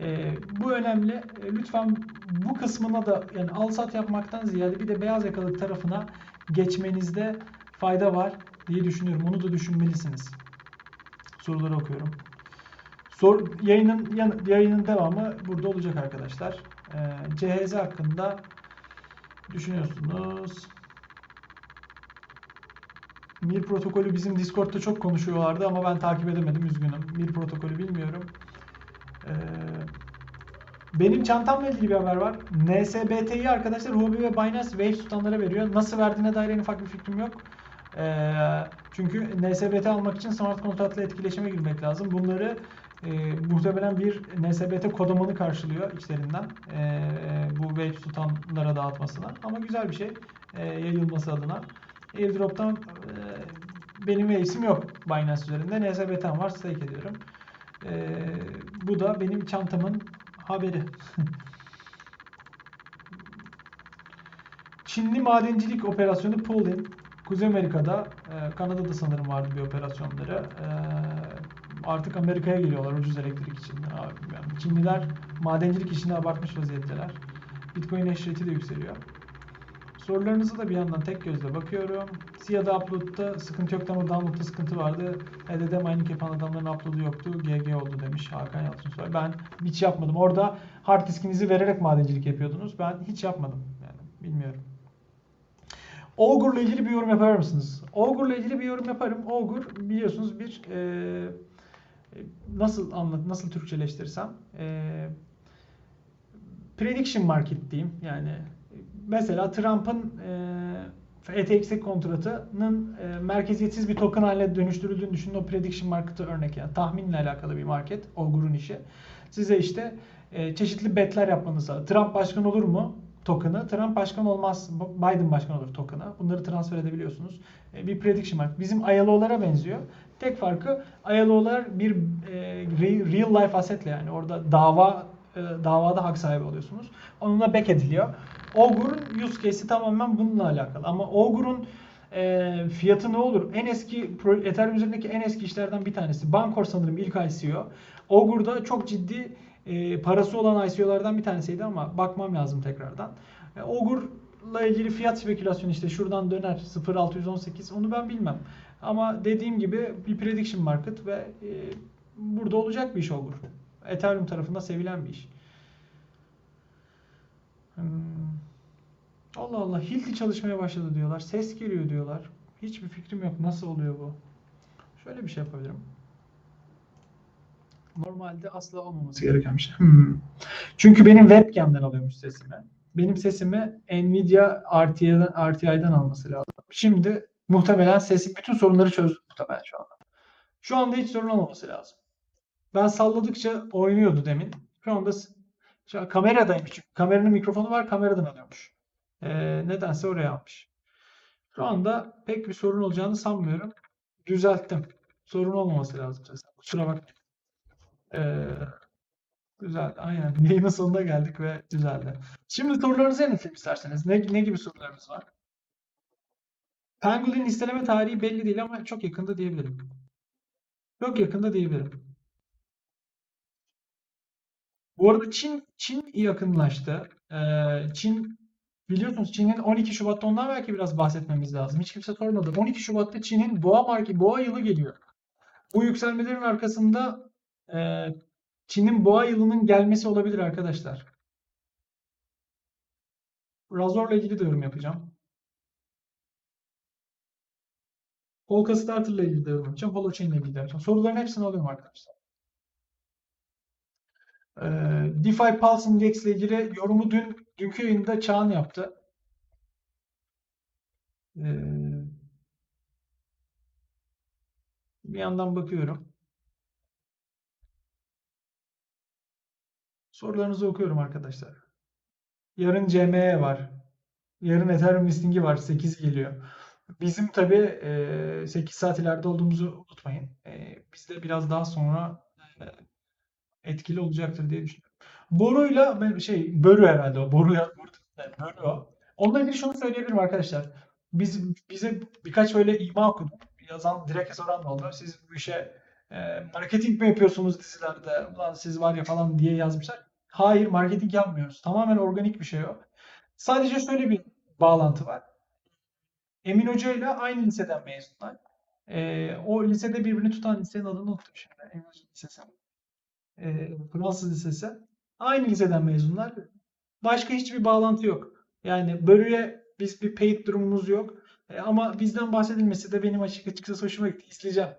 E, bu önemli. E, lütfen bu kısmına da yani al yapmaktan ziyade bir de beyaz yakalılık tarafına geçmenizde fayda var diye düşünüyorum. Onu da düşünmelisiniz. Soruları okuyorum. Sor, yayının yayının devamı burada olacak arkadaşlar. Ee, CHZ hakkında düşünüyorsunuz. Mir protokolü bizim Discord'da çok konuşuyorlardı ama ben takip edemedim üzgünüm. Mir protokolü bilmiyorum. Ee, benim çantamla ilgili bir haber var. NSBT'yi arkadaşlar Huobi ve Binance Wave tutanlara veriyor. Nasıl verdiğine dair en ufak bir fikrim yok. Ee, çünkü NSBT almak için smart kontratla etkileşime girmek lazım. Bunları E, muhtemelen bir NSBT kodamanı karşılıyor içlerinden e, bu wave tutanlara dağıtmasına. Ama güzel bir şey e, yayılması adına. Airdrop'tan e, benim wave'sim yok Binance üzerinde. NSBT'm var stake ediyorum. E, bu da benim çantamın haberi. Çinli madencilik operasyonu Pullin. Kuzey Amerika'da, Kanada'da sanırım vardı bir operasyonları. Artık Amerika'ya geliyorlar ucuz elektrik için. Yani Çinliler madencilik işini abartmış vaziyetteler. Bitcoin rate'i de yükseliyor. Sorularınızı da bir yandan tek gözle bakıyorum. SIA'da upload'da sıkıntı yoktu ama download'da sıkıntı vardı. HDD mining yapan adamların upload'u yoktu. GG oldu demiş Hakan Yalçınsoy. Ben hiç yapmadım. Orada hard diskinizi vererek madencilik yapıyordunuz. Ben hiç yapmadım. Yani bilmiyorum. Ogur'la ilgili bir yorum yapar mısınız? Ogur'la ilgili bir yorum yaparım. Ogur biliyorsunuz bir e, nasıl anlat nasıl Türkçeleştirsem e, prediction market diyeyim. Yani mesela Trump'ın e, FTX kontratının e, merkeziyetsiz bir token haline dönüştürüldüğünü düşünün. O prediction market'ı örnek yani tahminle alakalı bir market. Ogur'un işi. Size işte e, çeşitli betler yapmanız lazım. Trump başkan olur mu? Token'ı. Trump başkan olmaz, Biden başkan olur token'ı. Bunları transfer edebiliyorsunuz. E, bir prediction market. Bizim ILO'lara benziyor. Tek farkı ILO'lar bir e, real life assetle yani orada dava e, davada hak sahibi oluyorsunuz. Onunla back ediliyor. Ogur'un use case'i tamamen bununla alakalı. Ama Ogur'un e, fiyatı ne olur? En eski Ethereum üzerindeki en eski işlerden bir tanesi. Bancor sanırım ilk ICO. Ogur'da çok ciddi e, parası olan ICO'lardan bir tanesiydi ama bakmam lazım tekrardan. E, Ogur'la ilgili fiyat spekülasyonu işte şuradan döner 0.618 onu ben bilmem. Ama dediğim gibi bir prediction market ve e, burada olacak bir iş Ogur. Ethereum tarafında sevilen bir iş. Hmm. Allah Allah Hilti çalışmaya başladı diyorlar. Ses geliyor diyorlar. Hiçbir fikrim yok. Nasıl oluyor bu? Şöyle bir şey yapabilirim. Normalde asla olmaması gereken bir şey. Hmm. Çünkü benim webcam'den alıyormuş sesimi. Benim sesimi Nvidia RTI'den, RTI'den alması lazım. Şimdi muhtemelen sesim bütün sorunları çözdü muhtemelen şu anda. Şu anda hiç sorun olmaması lazım. Ben salladıkça oynuyordu demin. Şu anda şu an kameradaymış çünkü. Kameranın mikrofonu var kameradan alıyormuş. Ee, nedense oraya almış. Şu anda pek bir sorun olacağını sanmıyorum. Düzelttim. Sorun olmaması lazım. Kusura bakmayın. Ee, güzel. Aynen. Yayının sonuna geldik ve güzeldi. Şimdi sorularınızı yanıtlayayım isterseniz. Ne, ne gibi sorularınız var? Pangolin listeleme tarihi belli değil ama çok yakında diyebilirim. Çok yakında diyebilirim. Bu arada Çin Çin yakınlaştı. Ee, Çin biliyorsunuz Çin'in 12 Şubat'ta ondan belki biraz bahsetmemiz lazım. Hiç kimse sormadı. 12 Şubat'ta Çin'in boğa marki boğa yılı geliyor. Bu yükselmelerin arkasında Çin'in boğa yılının gelmesi olabilir arkadaşlar. Razor'la ilgili de yorum yapacağım. Polka Starter'la ilgili de yorum yapacağım. Holochain ile ilgili de yapacağım. Soruların hepsini alıyorum arkadaşlar. Ee, DeFi Pulse Index ile ilgili yorumu dün dünkü yayında Çağan yaptı. Ee, bir yandan bakıyorum. Sorularınızı okuyorum arkadaşlar. Yarın CME var. Yarın Ethereum listingi var. 8 geliyor. Bizim tabi e, 8 saat ileride olduğumuzu unutmayın. Biz de biraz daha sonra etkili olacaktır diye düşünüyorum. Boru'yla şey Börü herhalde o. Boru Börü o. Onunla ilgili şunu söyleyebilirim arkadaşlar. Biz bize birkaç böyle ima okudum. Yazan direkt soran oldu. Siz bu işe e, marketing mi yapıyorsunuz dizilerde? Ulan siz var ya falan diye yazmışlar. Hayır marketing yapmıyoruz. Tamamen organik bir şey o. Sadece şöyle bir bağlantı var. Emin Hoca ile aynı liseden mezunlar. Ee, o lisede birbirini tutan lisenin adını unuttum şimdi. Emin Hoca Lisesi. Ee, Fransız Lisesi. Aynı liseden mezunlar. Başka hiçbir bağlantı yok. Yani bölüye biz bir paid durumumuz yok. Ee, ama bizden bahsedilmesi de benim açık açıkçası hoşuma gitti. İzleyeceğim.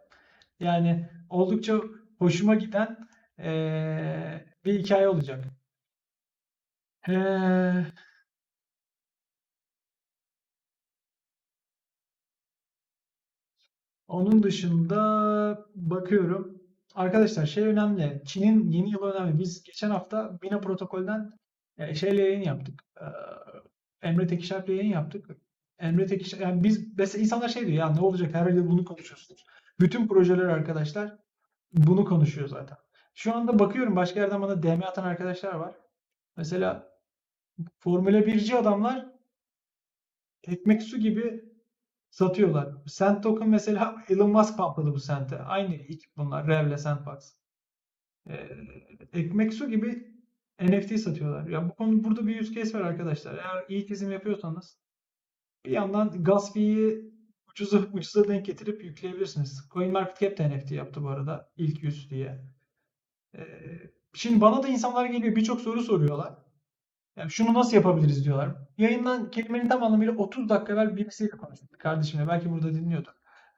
Yani oldukça hoşuma giden ee, bir hikaye olacak. Ee, onun dışında bakıyorum. arkadaşlar şey önemli. Çin'in yeni yılı önemli. Biz geçen hafta Bina protokolden e, şeyle yayın yaptık. E, Emre Tekişer'le yayın yaptık. Emre Tekişer, yani biz mesela insanlar şey diyor ya ne olacak her yıl bunu konuşuyorsunuz. Bütün projeler arkadaşlar bunu konuşuyor zaten. Şu anda bakıyorum başka yerden bana DM atan arkadaşlar var. Mesela Formula 1'ci adamlar ekmek su gibi satıyorlar. Sand token mesela Elon Musk pumpladı bu Sand'e. Aynı ekip bunlar. Rev'le Sandbox. Ee, ekmek su gibi NFT satıyorlar. Ya bu konu burada bir use case var arkadaşlar. Eğer iyi çizim yapıyorsanız bir yandan gas fee'yi ucuza, ucuza denk getirip yükleyebilirsiniz. CoinMarketCap de NFT yaptı bu arada. İlk 100 diye. Ee, şimdi bana da insanlar geliyor birçok soru soruyorlar. Yani şunu nasıl yapabiliriz diyorlar. Yayından kelimenin tam anlamıyla 30 dakika evvel birisiyle konuştuk kardeşimle. Belki burada dinliyordu.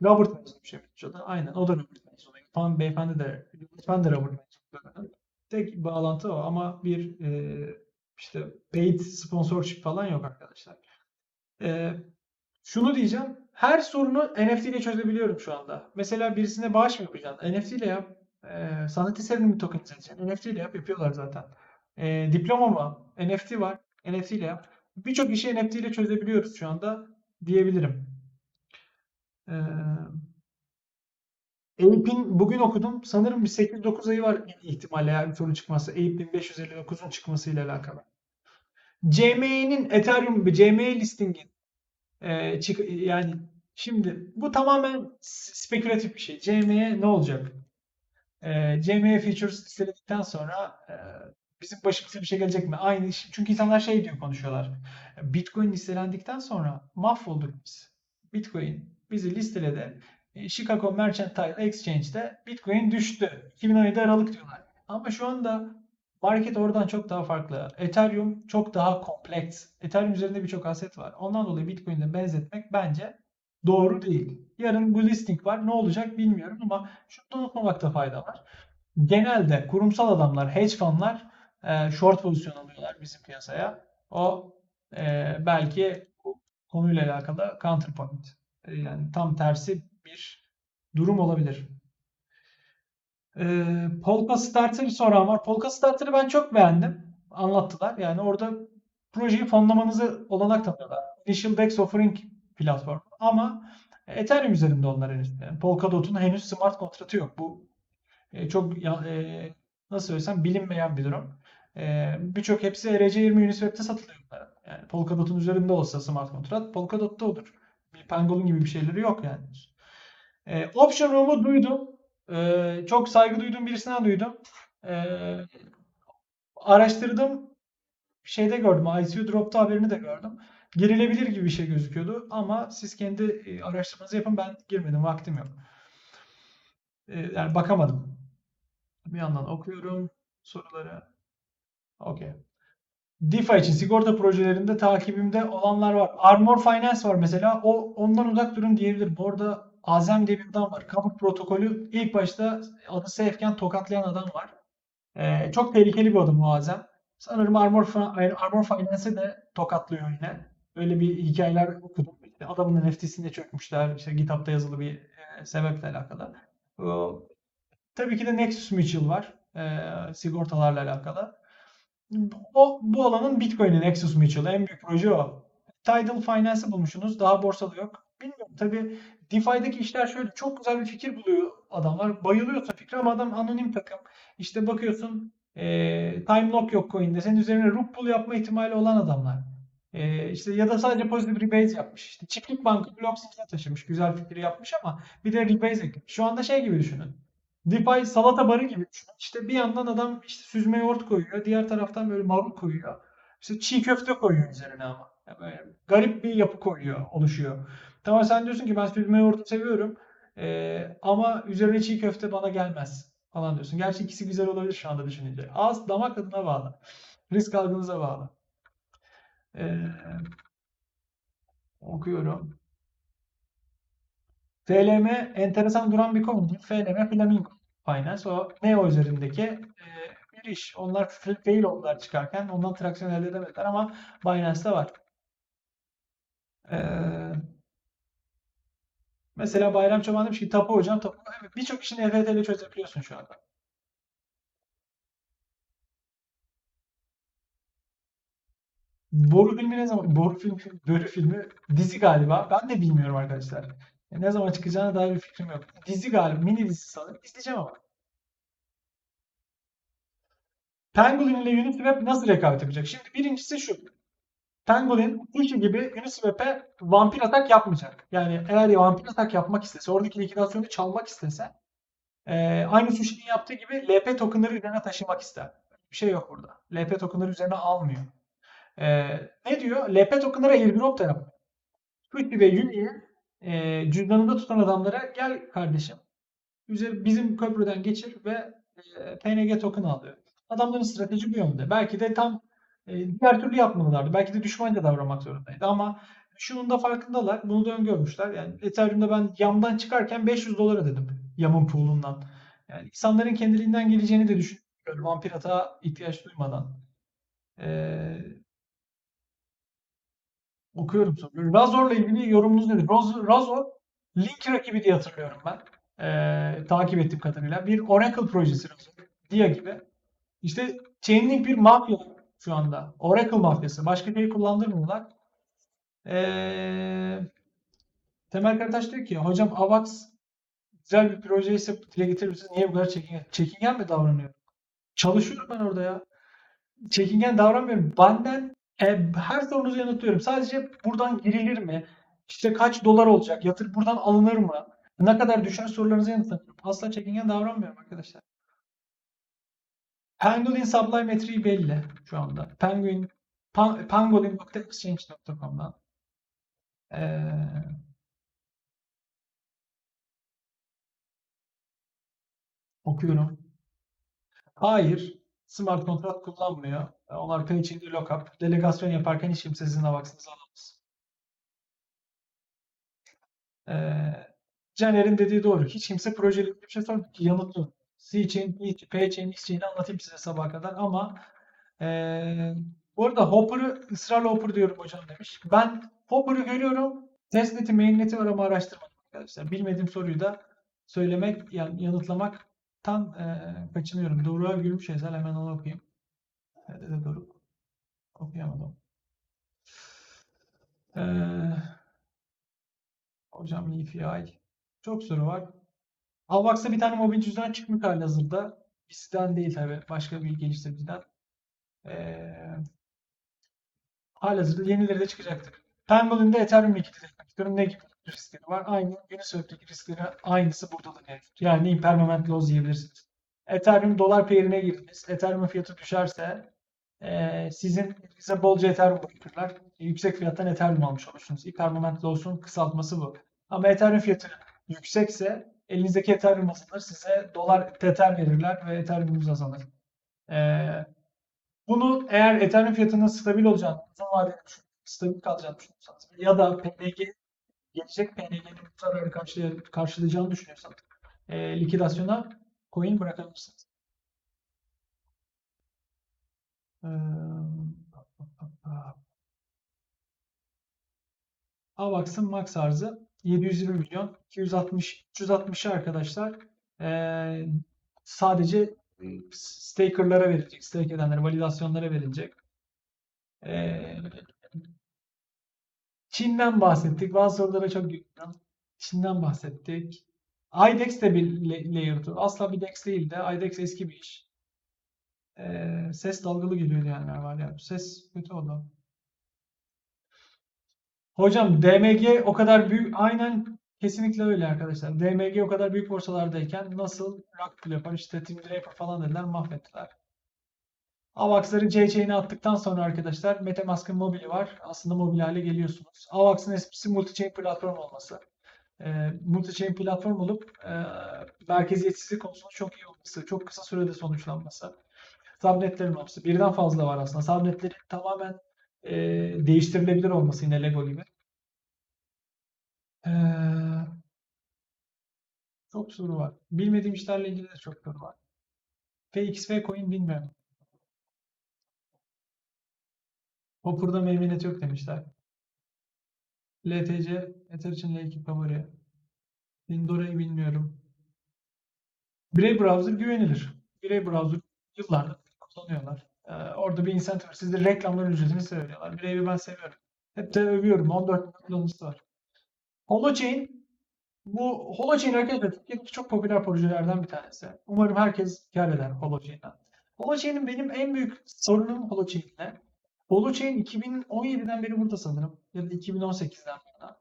Robert bir şey yapıyordu. Aynen o da Robert mezunu. Falan beyefendi de, ben de Robert mezunu. Tek bağlantı o ama bir e, işte paid sponsorship falan yok arkadaşlar. E, şunu diyeceğim. Her sorunu NFT ile çözebiliyorum şu anda. Mesela birisine bağış mı yapacaksın? NFT ile yap. E, sanat eserini mi tokenize edeceksin? NFT ile yap. Yapıyorlar zaten. E, diploma mı? NFT var. NFT ile yap. Birçok işi NFT ile çözebiliyoruz şu anda diyebilirim. Ee, Ape'in bugün okudum. Sanırım bir 8-9 ayı var ihtimalle eğer bir sorun çıkmazsa. Ape 1559'un çıkmasıyla alakalı. CME'nin Ethereum CME listingin e, çık, yani şimdi bu tamamen spekülatif bir şey. CME ne olacak? E, CME features listeledikten sonra e, bizim başımıza bir şey gelecek mi? Aynı iş. Çünkü insanlar şey diyor konuşuyorlar. Bitcoin listelendikten sonra mahvolduk biz. Bitcoin bizi listeledi. Chicago Mercantile Exchange'de Bitcoin düştü. 2017 Aralık diyorlar. Ama şu anda market oradan çok daha farklı. Ethereum çok daha kompleks. Ethereum üzerinde birçok aset var. Ondan dolayı Bitcoin'le benzetmek bence doğru değil. Yarın bu listing var. Ne olacak bilmiyorum ama şunu unutmamakta fayda var. Genelde kurumsal adamlar, hedge fundlar e, short pozisyon alıyorlar bizim piyasaya. O e, belki konuyla alakalı counterpoint. E, yani tam tersi bir durum olabilir. E, Polka Starter soran var. Polka Starter'ı ben çok beğendim. Anlattılar. Yani orada projeyi fonlamanızı olanak tanıyorlar. Initial Dex Offering platformu. Ama Ethereum üzerinde onlar henüz. Yani Polkadot'un henüz smart kontratı yok. Bu e, çok e, nasıl söylesem bilinmeyen bir durum. E, Birçok hepsi ERC20 Uniswap'te satılıyor. Yani Polkadot'un üzerinde olsa smart kontrat Polkadot'ta olur. Bir Pangolin gibi bir şeyleri yok yani. E, Option Room'u duydum. E, çok saygı duyduğum birisinden duydum. E, araştırdım. Şeyde gördüm. ICU Drop'ta haberini de gördüm. Girilebilir gibi bir şey gözüküyordu. Ama siz kendi e, araştırmanızı yapın. Ben girmedim. Vaktim yok. E, yani bakamadım. Bir yandan okuyorum soruları. Okey. DeFi için sigorta projelerinde takibimde olanlar var. Armor Finance var mesela. O ondan uzak durun diyebilirim. Orada Azem diye bir adam var. Kabuk protokolü ilk başta adı Safe'ken tokatlayan adam var. Ee, çok tehlikeli bir adam o Azem. Sanırım Armor, Armor Finance'e de tokatlıyor yine. Öyle bir hikayeler okudum. İşte adamın NFT'sine çökmüşler. İşte GitHub'da yazılı bir e, sebeple alakalı. O, tabii ki de Nexus Mutual var. E, sigortalarla alakalı. O, bu alanın Bitcoin'in Nexus Mutual en büyük proje o. Tidal Finance'ı bulmuşsunuz. Daha borsada yok. Bilmiyorum tabii DeFi'deki işler şöyle çok güzel bir fikir buluyor adamlar. Bayılıyorsa fikre ama adam anonim takım. İşte bakıyorsun e, time lock yok coin'de. Senin üzerine rug pull yapma ihtimali olan adamlar. E, işte ya da sadece pozitif rebase yapmış. İşte çiftlik blok zincirine taşımış. Güzel fikri yapmış ama bir de rebase eklemiş. Şu anda şey gibi düşünün. DeFi salata barı gibi düşünün. İşte bir yandan adam işte süzme yoğurt koyuyor. Diğer taraftan böyle marul koyuyor. İşte çiğ köfte koyuyor üzerine ama. Yani garip bir yapı koyuyor, oluşuyor. Tamam sen diyorsun ki ben süzme yoğurtu seviyorum. Ee, ama üzerine çiğ köfte bana gelmez falan diyorsun. Gerçi ikisi güzel olabilir şu anda düşününce. Ağız damak tadına bağlı. Risk algınıza bağlı. Ee, okuyorum. FLM enteresan duran bir konu değil. FLM Flamingo Finance o Neo üzerindeki e, bir iş. Onlar fail oldular çıkarken. Ondan traksiyon elde edemediler ama Binance'da var. Ee, Mesela Bayram Çoban demiş ki tapu hocam tapu. Evet, birçok işini EFT ile çözebiliyorsun şu anda. Boru filmi ne zaman? Boru filmi, Börü filmi dizi galiba. Ben de bilmiyorum arkadaşlar. Ya ne zaman çıkacağına dair bir fikrim yok. Dizi galiba. Mini dizi sanırım. İzleyeceğim ama. Pangolin ile Uniswap nasıl rekabet yapacak? Şimdi birincisi şu. Pangolin Sushi gibi Uniswap'e vampir atak yapmayacak. Yani eğer vampir atak yapmak istese, oradaki likidasyonu çalmak istese e, aynı Sushi'nin yaptığı gibi LP tokenları üzerine taşımak ister. Bir şey yok burada. LP tokenları üzerine almıyor. E, ne diyor? LP tokenlara airdrop da yapmıyor. Sushi ve Uni'yi e, cüzdanında tutan adamlara gel kardeşim Üzer- bizim köprüden geçir ve e, PNG token alıyor. Adamların strateji bu yönde. Belki de tam e, diğer türlü yapmalılardı. Belki de düşmanca davranmak zorundaydı. Ama şunun da farkındalar. Bunu da öngörmüşler. Yani Ethereum'da ben yamdan çıkarken 500 dolar ödedim. Yamın pool'undan. Yani insanların kendiliğinden geleceğini de düşünüyorum. Vampir ihtiyaç duymadan. Ee, okuyorum sonra. Razor'la ilgili yorumunuz nedir? Razor, Razor Link rakibi diye hatırlıyorum ben. Ee, takip ettiğim kadarıyla. Bir Oracle projesi Razor. Dia gibi. İşte Chainlink bir mafya şu anda. Oracle mafyası. Başka şey kullandırmıyorlar. Ee, Temel Karataş diyor ki hocam Avax güzel bir proje ise dile getirir misiniz? Niye bu kadar çekingen? Çekingen mi davranıyor? Çalışıyorum ben orada ya. Çekingen davranmıyorum. Benden e, her sorunuzu yanıtlıyorum. Sadece buradan girilir mi? İşte kaç dolar olacak? Yatır buradan alınır mı? Ne kadar düşer sorularınızı yanıtlıyorum. Asla çekingen davranmıyorum arkadaşlar. Pangolin supply metriği belli şu anda. Penguin pan, pangolin.exchange.com'dan ee, okuyorum. Hayır. Smart kontrat kullanmıyor. Onlar pay içinde lockup. Delegasyon yaparken hiç kimse sizin avaksınızı alamaz. Ee, Caner'in dediği doğru. Hiç kimse projelik bir şey sormuyor ki yanıtlı. C-Chain, P-Chain, X-Chain'i anlatayım size sabaha kadar ama ee, bu arada Hopper'ı ısrarla Hopper diyorum hocam demiş. Ben Hopper'ı görüyorum. Testnet'i, mainnet'i var ama arashtramadım arkadaşlar. Bilmediğim soruyu da söylemek, yani yanıtlamaktan ee, kaçınıyorum. Doruk'a gülmüş Ezel hemen onu okuyayım. Nerede de Doruk? Okuyamadım. Ee, hocam EFI. Çok soru var. Avax'ta bir tane mobil cüzdan çıkmış halihazırda. Bizden değil tabi. Başka bir geliştiriciden. Ee, halihazırda yenileri de çıkacaktır. Penguin'de Ethereum likidite. Ne gibi riskleri var? Aynı Uniswap'teki riskleri aynısı burada da mevcut. Yani impermanent loss diyebilirsiniz. Ethereum dolar pair'ine girdiniz. Ethereum fiyatı düşerse e, sizin size bolca Ethereum bırakırlar. Yüksek fiyattan Ethereum almış olursunuz. Impermanent loss'un kısaltması bu. Ama Ethereum fiyatı yüksekse elinizdeki Ethereum azalır. Size dolar Tether verirler ve Ethereum'unuz azalır. Ee, bunu eğer Ethereum fiyatının stabil olacağını, uzun vadeli stabil kalacağını düşünüyorsanız ya da PNG gelecek PNG'nin zararı karşılay- karşılayacağını düşünüyorsanız e, likidasyona coin bırakabilirsiniz. Ee, Avax'ın max arzı 720 milyon 260 360'ı arkadaşlar eee, sadece e, staker'lara verilecek. Stake edenlere, validasyonlara verilecek. Eee, Çin'den bahsettik. Bazı sorulara çok güldüm. Çin'den bahsettik. IDEX de bir la- layer 2. Asla bir DEX değil de IDEX eski bir iş. Eee, ses dalgalı geliyor yani var ya. Ses kötü oldu. Hocam DMG o kadar büyük aynen kesinlikle öyle arkadaşlar. DMG o kadar büyük borsalardayken nasıl rock yapar işte Tim Draper falan dediler mahvettiler. AVAX'ları C-Chain'e attıktan sonra arkadaşlar MetaMask'ın mobili var. Aslında mobil hale geliyorsunuz. AVAX'ın esprisi multi-chain platform olması. Ee, multi-chain platform olup e, merkeziyetsizlik konusunda çok iyi olması, çok kısa sürede sonuçlanması. Subnetlerin olması. Birden fazla var aslında. Subnetlerin tamamen e, değiştirilebilir olması yine Lego gibi. Ee, çok soru var. Bilmediğim işlerle ilgili de çok soru var. FXV coin bilmiyorum. Hopper'da meymenet yok demişler. LTC, Ether için L2 favori. Findora'yı bilmiyorum. Brave Browser güvenilir. Brave Browser yıllardır kullanıyorlar. Ee, orada bir incentive var. Siz de reklamların ücretini seviyorlar. Brave'i ben seviyorum. Hep de övüyorum. 14 milyon kullanıcısı var. Holochain bu Holochain arkadaşlar Türkiye'deki çok popüler projelerden bir tanesi. Umarım herkes kar eder Holochain'den. Holochain'in benim en büyük sorunum Holochain'le. Holochain 2017'den beri burada sanırım. Ya da 2018'den beri.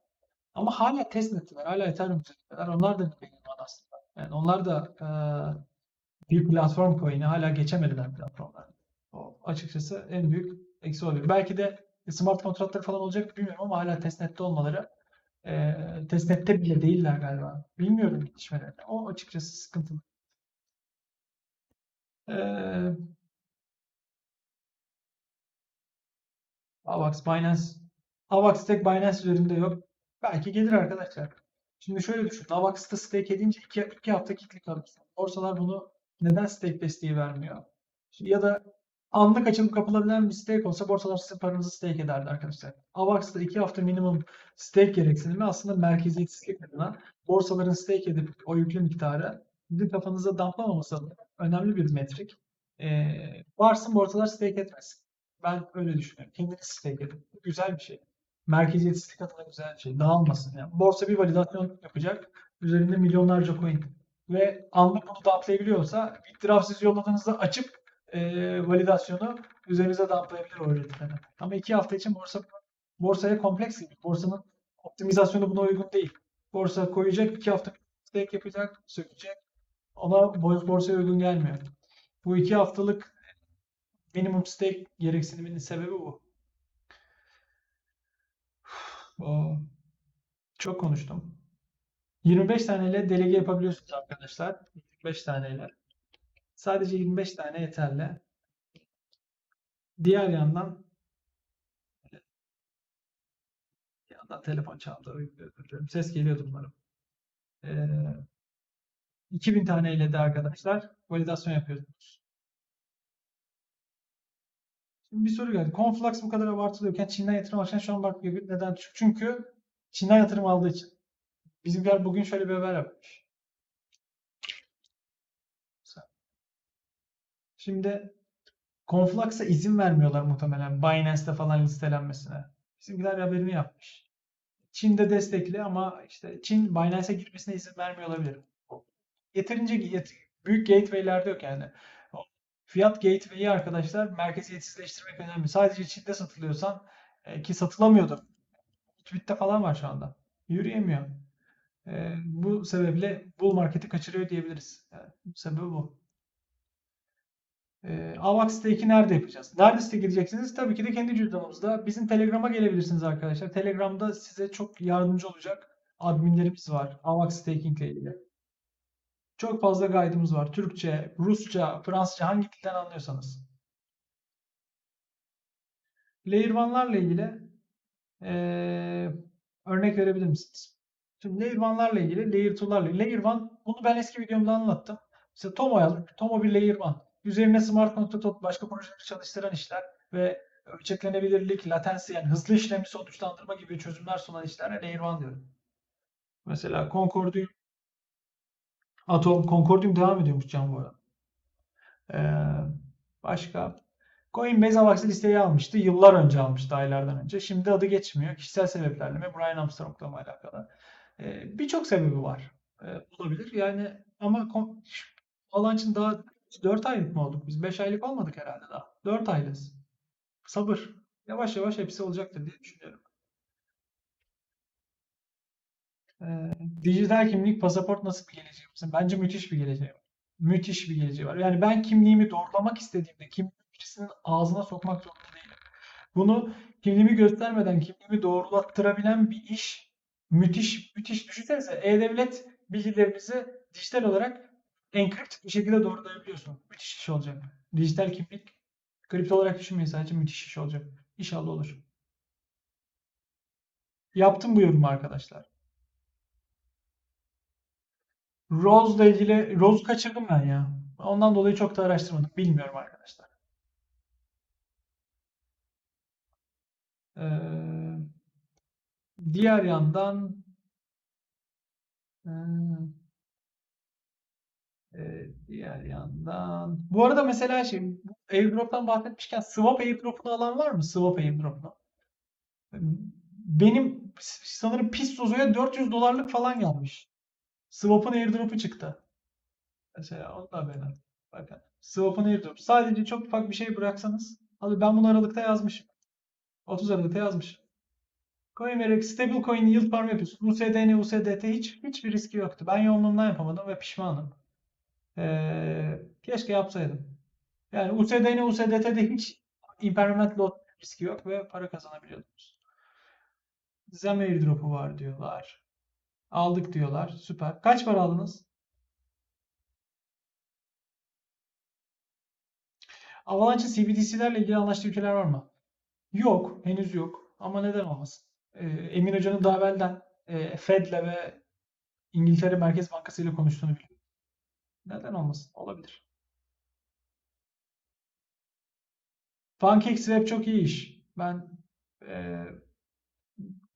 Ama hala testnet'teler. Hala Ethereum üzerindeler. Onlar da bir benim aslında. Yani onlar da eee, bir platform coin'i hala geçemediler platformlar. O açıkçası en büyük eksi olabilir. Belki de smart kontratları falan olacak bilmiyorum ama hala testnet'te olmaları eee testnet'te bile değiller galiba. Bilmiyorum gelişmelerini. O açıkçası sıkıntılı. Eee AVAX, Binance. AVAX tek Binance üzerinde yok. Belki gelir arkadaşlar. Şimdi şöyle düşün. AVAX'ta stake edince 2, 2 hafta kilitli kalırsın. Borsalar bunu neden stake desteği vermiyor? Ya da anlık açılıp kapılabilen bir stake olsa borsalar sizin paranızı stake ederdi arkadaşlar. AVAX'ta 2 hafta minimum stake gereksinimi aslında merkeziyetsizlik adına borsaların stake edip o yüklü miktarı sizin kafanıza damplamaması önemli bir metrik. Ee, varsın borsalar stake etmesin. Ben öyle düşünüyorum. Kendini stake edin. Bu güzel bir şey. Merkeziyetsizlik adına güzel bir şey. Dağılmasın. Yani borsa bir validasyon yapacak. Üzerinde milyonlarca coin. Ve anlık bunu dumplayabiliyorsa itiraf siz yolladığınızda açıp e, validasyonu üzerinize dumplayabilir o üreticileri. Ama iki hafta için borsa borsaya kompleks gibi. Borsanın optimizasyonu buna uygun değil. Borsa koyacak, iki hafta stake yapacak, sökecek. Ona bo- borsaya uygun gelmiyor. Bu iki haftalık minimum stake gereksiniminin sebebi bu. Çok konuştum. 25 taneyle delege yapabiliyorsunuz arkadaşlar. 25 taneyle. Sadece 25 tane yeterli. Diğer yandan bir yandan telefon çaldı. Ses geliyordu umarım. Ee, 2000 taneyle de arkadaşlar validasyon yapıyorsunuz. Şimdi bir soru geldi. Conflux bu kadar abartılıyorken Çin'den yatırım alırken şu an bak neden düşük? Çünkü Çin'den yatırım aldığı için. Bizimkiler bugün şöyle bir haber yapmış. Şimdi Conflux'a izin vermiyorlar muhtemelen Binance'te falan listelenmesine. Bizimkiler haberini yapmış. Çin'de destekli ama işte Çin Binance'e girmesine izin vermiyor olabilir. Yeterince yet- büyük gateway'lerde yok yani. Fiyat gateway'i arkadaşlar merkeziyetsizleştirmek önemli. Sadece Çin'de satılıyorsan e, ki satılamıyordur. Tweet'te falan var şu anda. Yürüyemiyor. E, bu sebeple bull marketi kaçırıyor diyebiliriz. Yani, sebebi bu. E, AVAX stake'i nerede yapacağız? Nerede stake edeceksiniz? Tabii ki de kendi cüzdanımızda. Bizim Telegram'a gelebilirsiniz arkadaşlar. Telegram'da size çok yardımcı olacak adminlerimiz var. AVAX staking ile ilgili. Çok fazla guide'ımız var. Türkçe, Rusça, Fransızca hangi dilden anlıyorsanız. Layer 1'larla ilgili eee, örnek verebilir misiniz? Şimdi Layer 1'larla ilgili, Layer 2'larla ilgili. Layer 1, bunu ben eski videomda anlattım. İşte Tomo aldık. Tomo bir Layer 1. Üzerine smart contract başka projeleri çalıştıran işler ve ölçeklenebilirlik, latency yani hızlı işlemi sonuçlandırma gibi çözümler sunan işlere Layer 1 diyorum. Mesela Concordium Atom, Concordium devam ediyormuş can bu arada. Ee, başka? Coinbase Avax'ı listeye almıştı. Yıllar önce almıştı, aylardan önce. Şimdi adı geçmiyor. Kişisel sebeplerle mi? Brian Armstrong'la mı alakalı? Ee, Birçok sebebi var. Ee, olabilir. Yani ama alan için daha 4 aylık mı olduk? Biz 5 aylık olmadık herhalde daha. 4 aylıyız. Sabır. Yavaş yavaş hepsi olacaktır diye düşünüyorum. Ee, dijital kimlik, pasaport nasıl bir geleceği var? Bence müthiş bir geleceği var. Müthiş bir geleceği var. Yani ben kimliğimi doğrulamak istediğimde kimliğimi birisinin ağzına sokmak zorunda değilim. Bunu kimliğimi göstermeden kimliğimi doğrulattırabilen bir iş müthiş müthiş. Düşünsenize e-devlet bilgilerinizi dijital olarak enkript bir şekilde doğrulayabiliyorsun. Müthiş iş olacak. Dijital kimlik kripto olarak düşünmeyin sadece müthiş iş olacak. İnşallah olur. Yaptım bu yorumu arkadaşlar. Rose'la ilgili Rose kaçırdım ben ya. Ondan dolayı çok da araştırmadım. Bilmiyorum arkadaşlar. Ee, diğer yandan. Ee, diğer yandan. Bu arada mesela şey, bu airdrop'tan bahsetmişken swap airdrop'unu alan var mı? Swap airdrop'unu. Benim sanırım Pistozo'ya 400 dolarlık falan gelmiş. Swap'ın airdrop'u çıktı. Mesela onu da beğendim. Bakın. Swap'ın airdrop. Sadece çok ufak bir şey bıraksanız. Abi ben bunu Aralık'ta yazmışım. 30 Aralık'ta yazmışım. CoinMerex stable coin yield farm yapıyorsun. USDN, USDT hiç hiçbir riski yoktu. Ben yoğunluğumdan yapamadım ve pişmanım. Ee, keşke yapsaydım. Yani USDN, USDT'de hiç impairment loss riski yok ve para kazanabiliyordunuz. Zem airdrop'u var diyorlar. Aldık diyorlar. Süper. Kaç para aldınız? Avalanche'ın CBDC'lerle ilgili anlaştığı ülkeler var mı? Yok. Henüz yok. Ama neden olmasın? Ee, Emin Hoca'nın daha evvelden e, Fed'le ve İngiltere Merkez Bankası ile konuştuğunu biliyorum. Neden olmasın? Olabilir. PancakeSwap çok iyi iş. Ben e,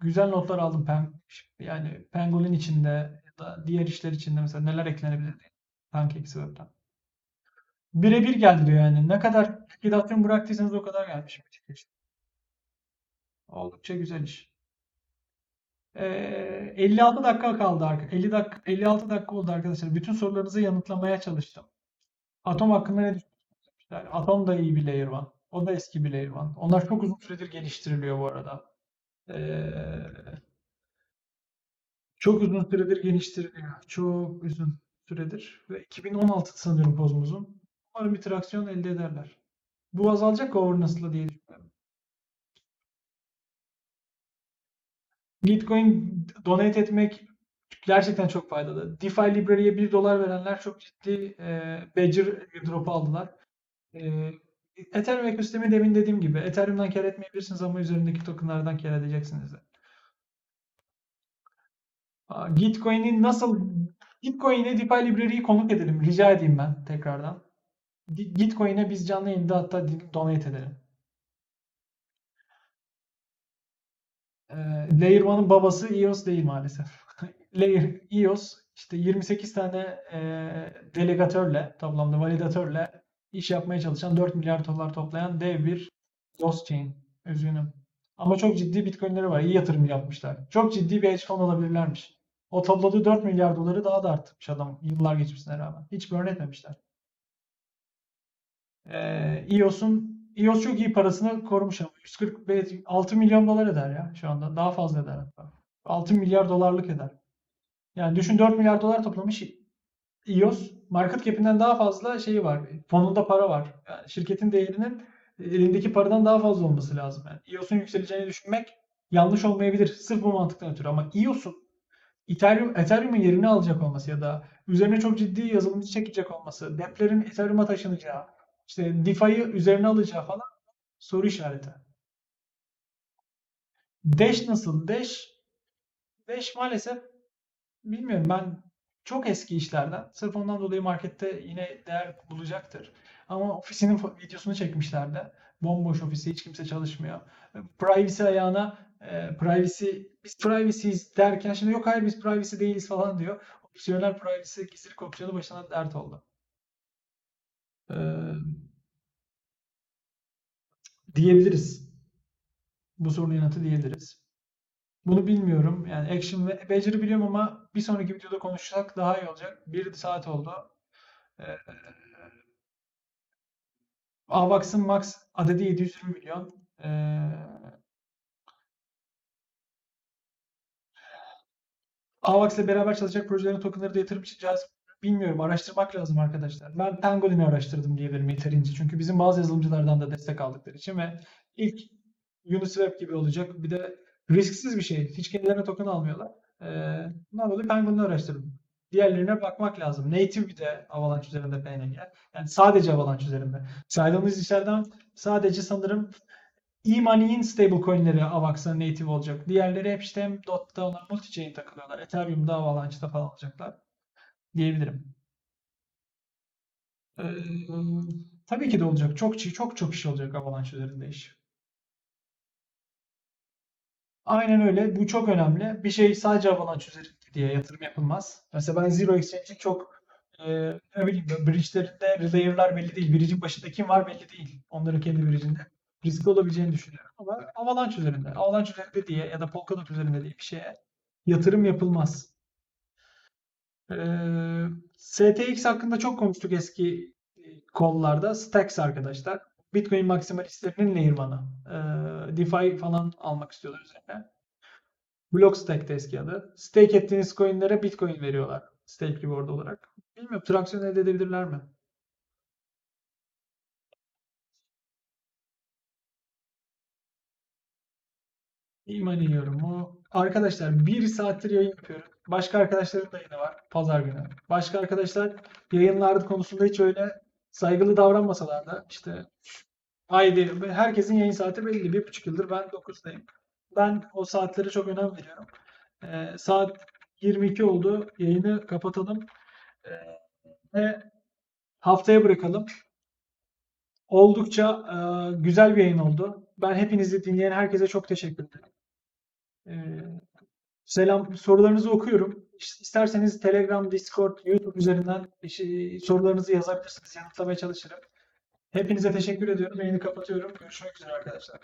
güzel notlar aldım. Pen, yani Pangolin içinde ya da diğer işler içinde mesela neler eklenebilir diye. PancakeSwap'tan. Birebir geldi diyor yani. Ne kadar likidasyon bıraktıysanız o kadar gelmiş. Oldukça güzel iş. Ee, 56 dakika kaldı arka. 50 dakika 56 dakika oldu arkadaşlar. Bütün sorularınızı yanıtlamaya çalıştım. Atom hakkında ne düşünüyorsunuz? Atom da iyi bir layer one. O da eski bir layer one. Onlar çok uzun süredir geliştiriliyor bu arada. Çok uzun süredir geliştiriliyor. Çok uzun süredir. Ve 2016 sanıyorum pozumuzun. Umarım bir traksiyon elde ederler. Bu azalacak governance'la diye düşünüyorum. Bitcoin donate etmek gerçekten çok faydalı. DeFi Library'e 1 dolar verenler çok ciddi e, Badger drop aldılar. E, Ethereum ekosistemi demin dediğim gibi Ethereum'dan kar etmeyebilirsiniz ama üzerindeki tokenlardan kar edeceksiniz de. Aa, Gitcoin'in nasıl Gitcoin'e DeFi Library'yi konuk edelim. Rica edeyim ben tekrardan. Gi- Gitcoin'e biz canlı yayında hatta donate edelim. Ee, Layer 1'ın babası EOS değil maalesef. Layer EOS işte 28 tane e, delegatörle, toplamda validatörle iş yapmaya çalışan 4 milyar dolar toplayan dev bir DOS chain. Üzgünüm. Ama çok ciddi bitcoinleri var. İyi yatırım yapmışlar. Çok ciddi bir hedge fund alabilirlermiş. O topladığı 4 milyar doları daha da artmış adam yıllar geçmesine rağmen. Hiç burn etmemişler. Ee, EOS'un EOS çok iyi parasını korumuş ama 146 milyon dolar eder ya şu anda. Daha fazla eder hatta. 6 milyar dolarlık eder. Yani düşün 4 milyar dolar toplamış EOS market cap'inden daha fazla şeyi var. Fonunda para var. Yani şirketin değerinin elindeki paradan daha fazla olması lazım. Yani EOS'un yükseleceğini düşünmek yanlış olmayabilir. Sırf bu mantıktan ötürü. Ama EOS'un Ethereum, Ethereum'un yerini alacak olması ya da üzerine çok ciddi yazılımcı çekecek olması, deplerin Ethereum'a taşınacağı, işte DeFi'yi üzerine alacağı falan soru işareti. Dash nasıl? Dash Dash maalesef bilmiyorum ben çok eski işlerden. Sırf ondan dolayı markette yine değer bulacaktır. Ama ofisinin videosunu çekmişlerdi. Bomboş ofisi, hiç kimse çalışmıyor. Privacy ayağına e, privacy, biz privacy'yiz derken şimdi yok hayır biz privacy değiliz falan diyor. Opsiyonel privacy gizlilik opsiyonu başına dert oldu. Ee, diyebiliriz. Bu sorunun yanıtı diyebiliriz. Bunu bilmiyorum. Yani Action ve Badger'ı biliyorum ama bir sonraki videoda konuşsak daha iyi olacak. Bir saat oldu. Ee, Avax'ın max adedi 720 milyon. Ee, Avax'la beraber çalışacak projelerin tokenları da yatırım için cazip bilmiyorum. Araştırmak lazım arkadaşlar. Ben Pangolin'i araştırdım diyebilirim yeterince. Çünkü bizim bazı yazılımcılardan da destek aldıkları için ve ilk Uniswap gibi olacak. Bir de risksiz bir şey. Hiç kendilerine token almıyorlar. Ee, bundan dolayı Penguin'i araştırdım. Diğerlerine bakmak lazım. Native bir de Avalanche üzerinde PNG. Yani sadece Avalanche üzerinde. Saydığımız işlerden sadece sanırım e-money'in stablecoin'leri Avax'a native olacak. Diğerleri hep işte hem DOT'ta onlar multi-chain takılıyorlar. Ethereum'da, Avalanche'da falan olacaklar diyebilirim. Ee, tabii ki de olacak. Çok çok çok iş olacak Avalanche üzerinde iş. Aynen öyle. Bu çok önemli. Bir şey sadece Avalanche üzerinde diye yatırım yapılmaz. Mesela ben Zero Exchange'in çok e, ne bileyim bridge'lerinde layer'lar belli değil. Bridge'in başında kim var belli değil. Onların kendi bridge'inde. Riskli olabileceğini düşünüyorum. Ama Avalanche üzerinde, Avalanche üzerinde diye ya da Polkadot üzerinde diye bir şeye yatırım yapılmaz. Ee, STX hakkında çok konuştuk eski e, kollarda. Stacks arkadaşlar. Bitcoin maksimalistlerinin layer one'ı. Ee, DeFi falan almak istiyorlar üzerine. Blockstack de eski adı. Stake ettiğiniz coinlere Bitcoin veriyorlar. Stake reward olarak. Bilmiyorum traksiyon elde edebilirler mi? İman ediyorum. O arkadaşlar bir saattir yayın yapıyorum. Başka arkadaşların da yayını var. Pazar günü. Başka arkadaşlar yayınlar konusunda hiç öyle saygılı davranmasalar da işte haydi herkesin yayın saati belli. Bir buçuk yıldır ben 9'dayım. Ben o saatlere çok önem veriyorum. Ee, saat 22 oldu. Yayını kapatalım. Ee, ve haftaya bırakalım. Oldukça e, güzel bir yayın oldu. Ben hepinizi dinleyen herkese çok teşekkür ederim. Ee, selam sorularınızı okuyorum. İsterseniz Telegram, Discord, YouTube üzerinden sorularınızı yazabilirsiniz. Yanıtlamaya çalışırım. Hepinize teşekkür ediyorum. Yayını kapatıyorum. Görüşmek üzere arkadaşlar.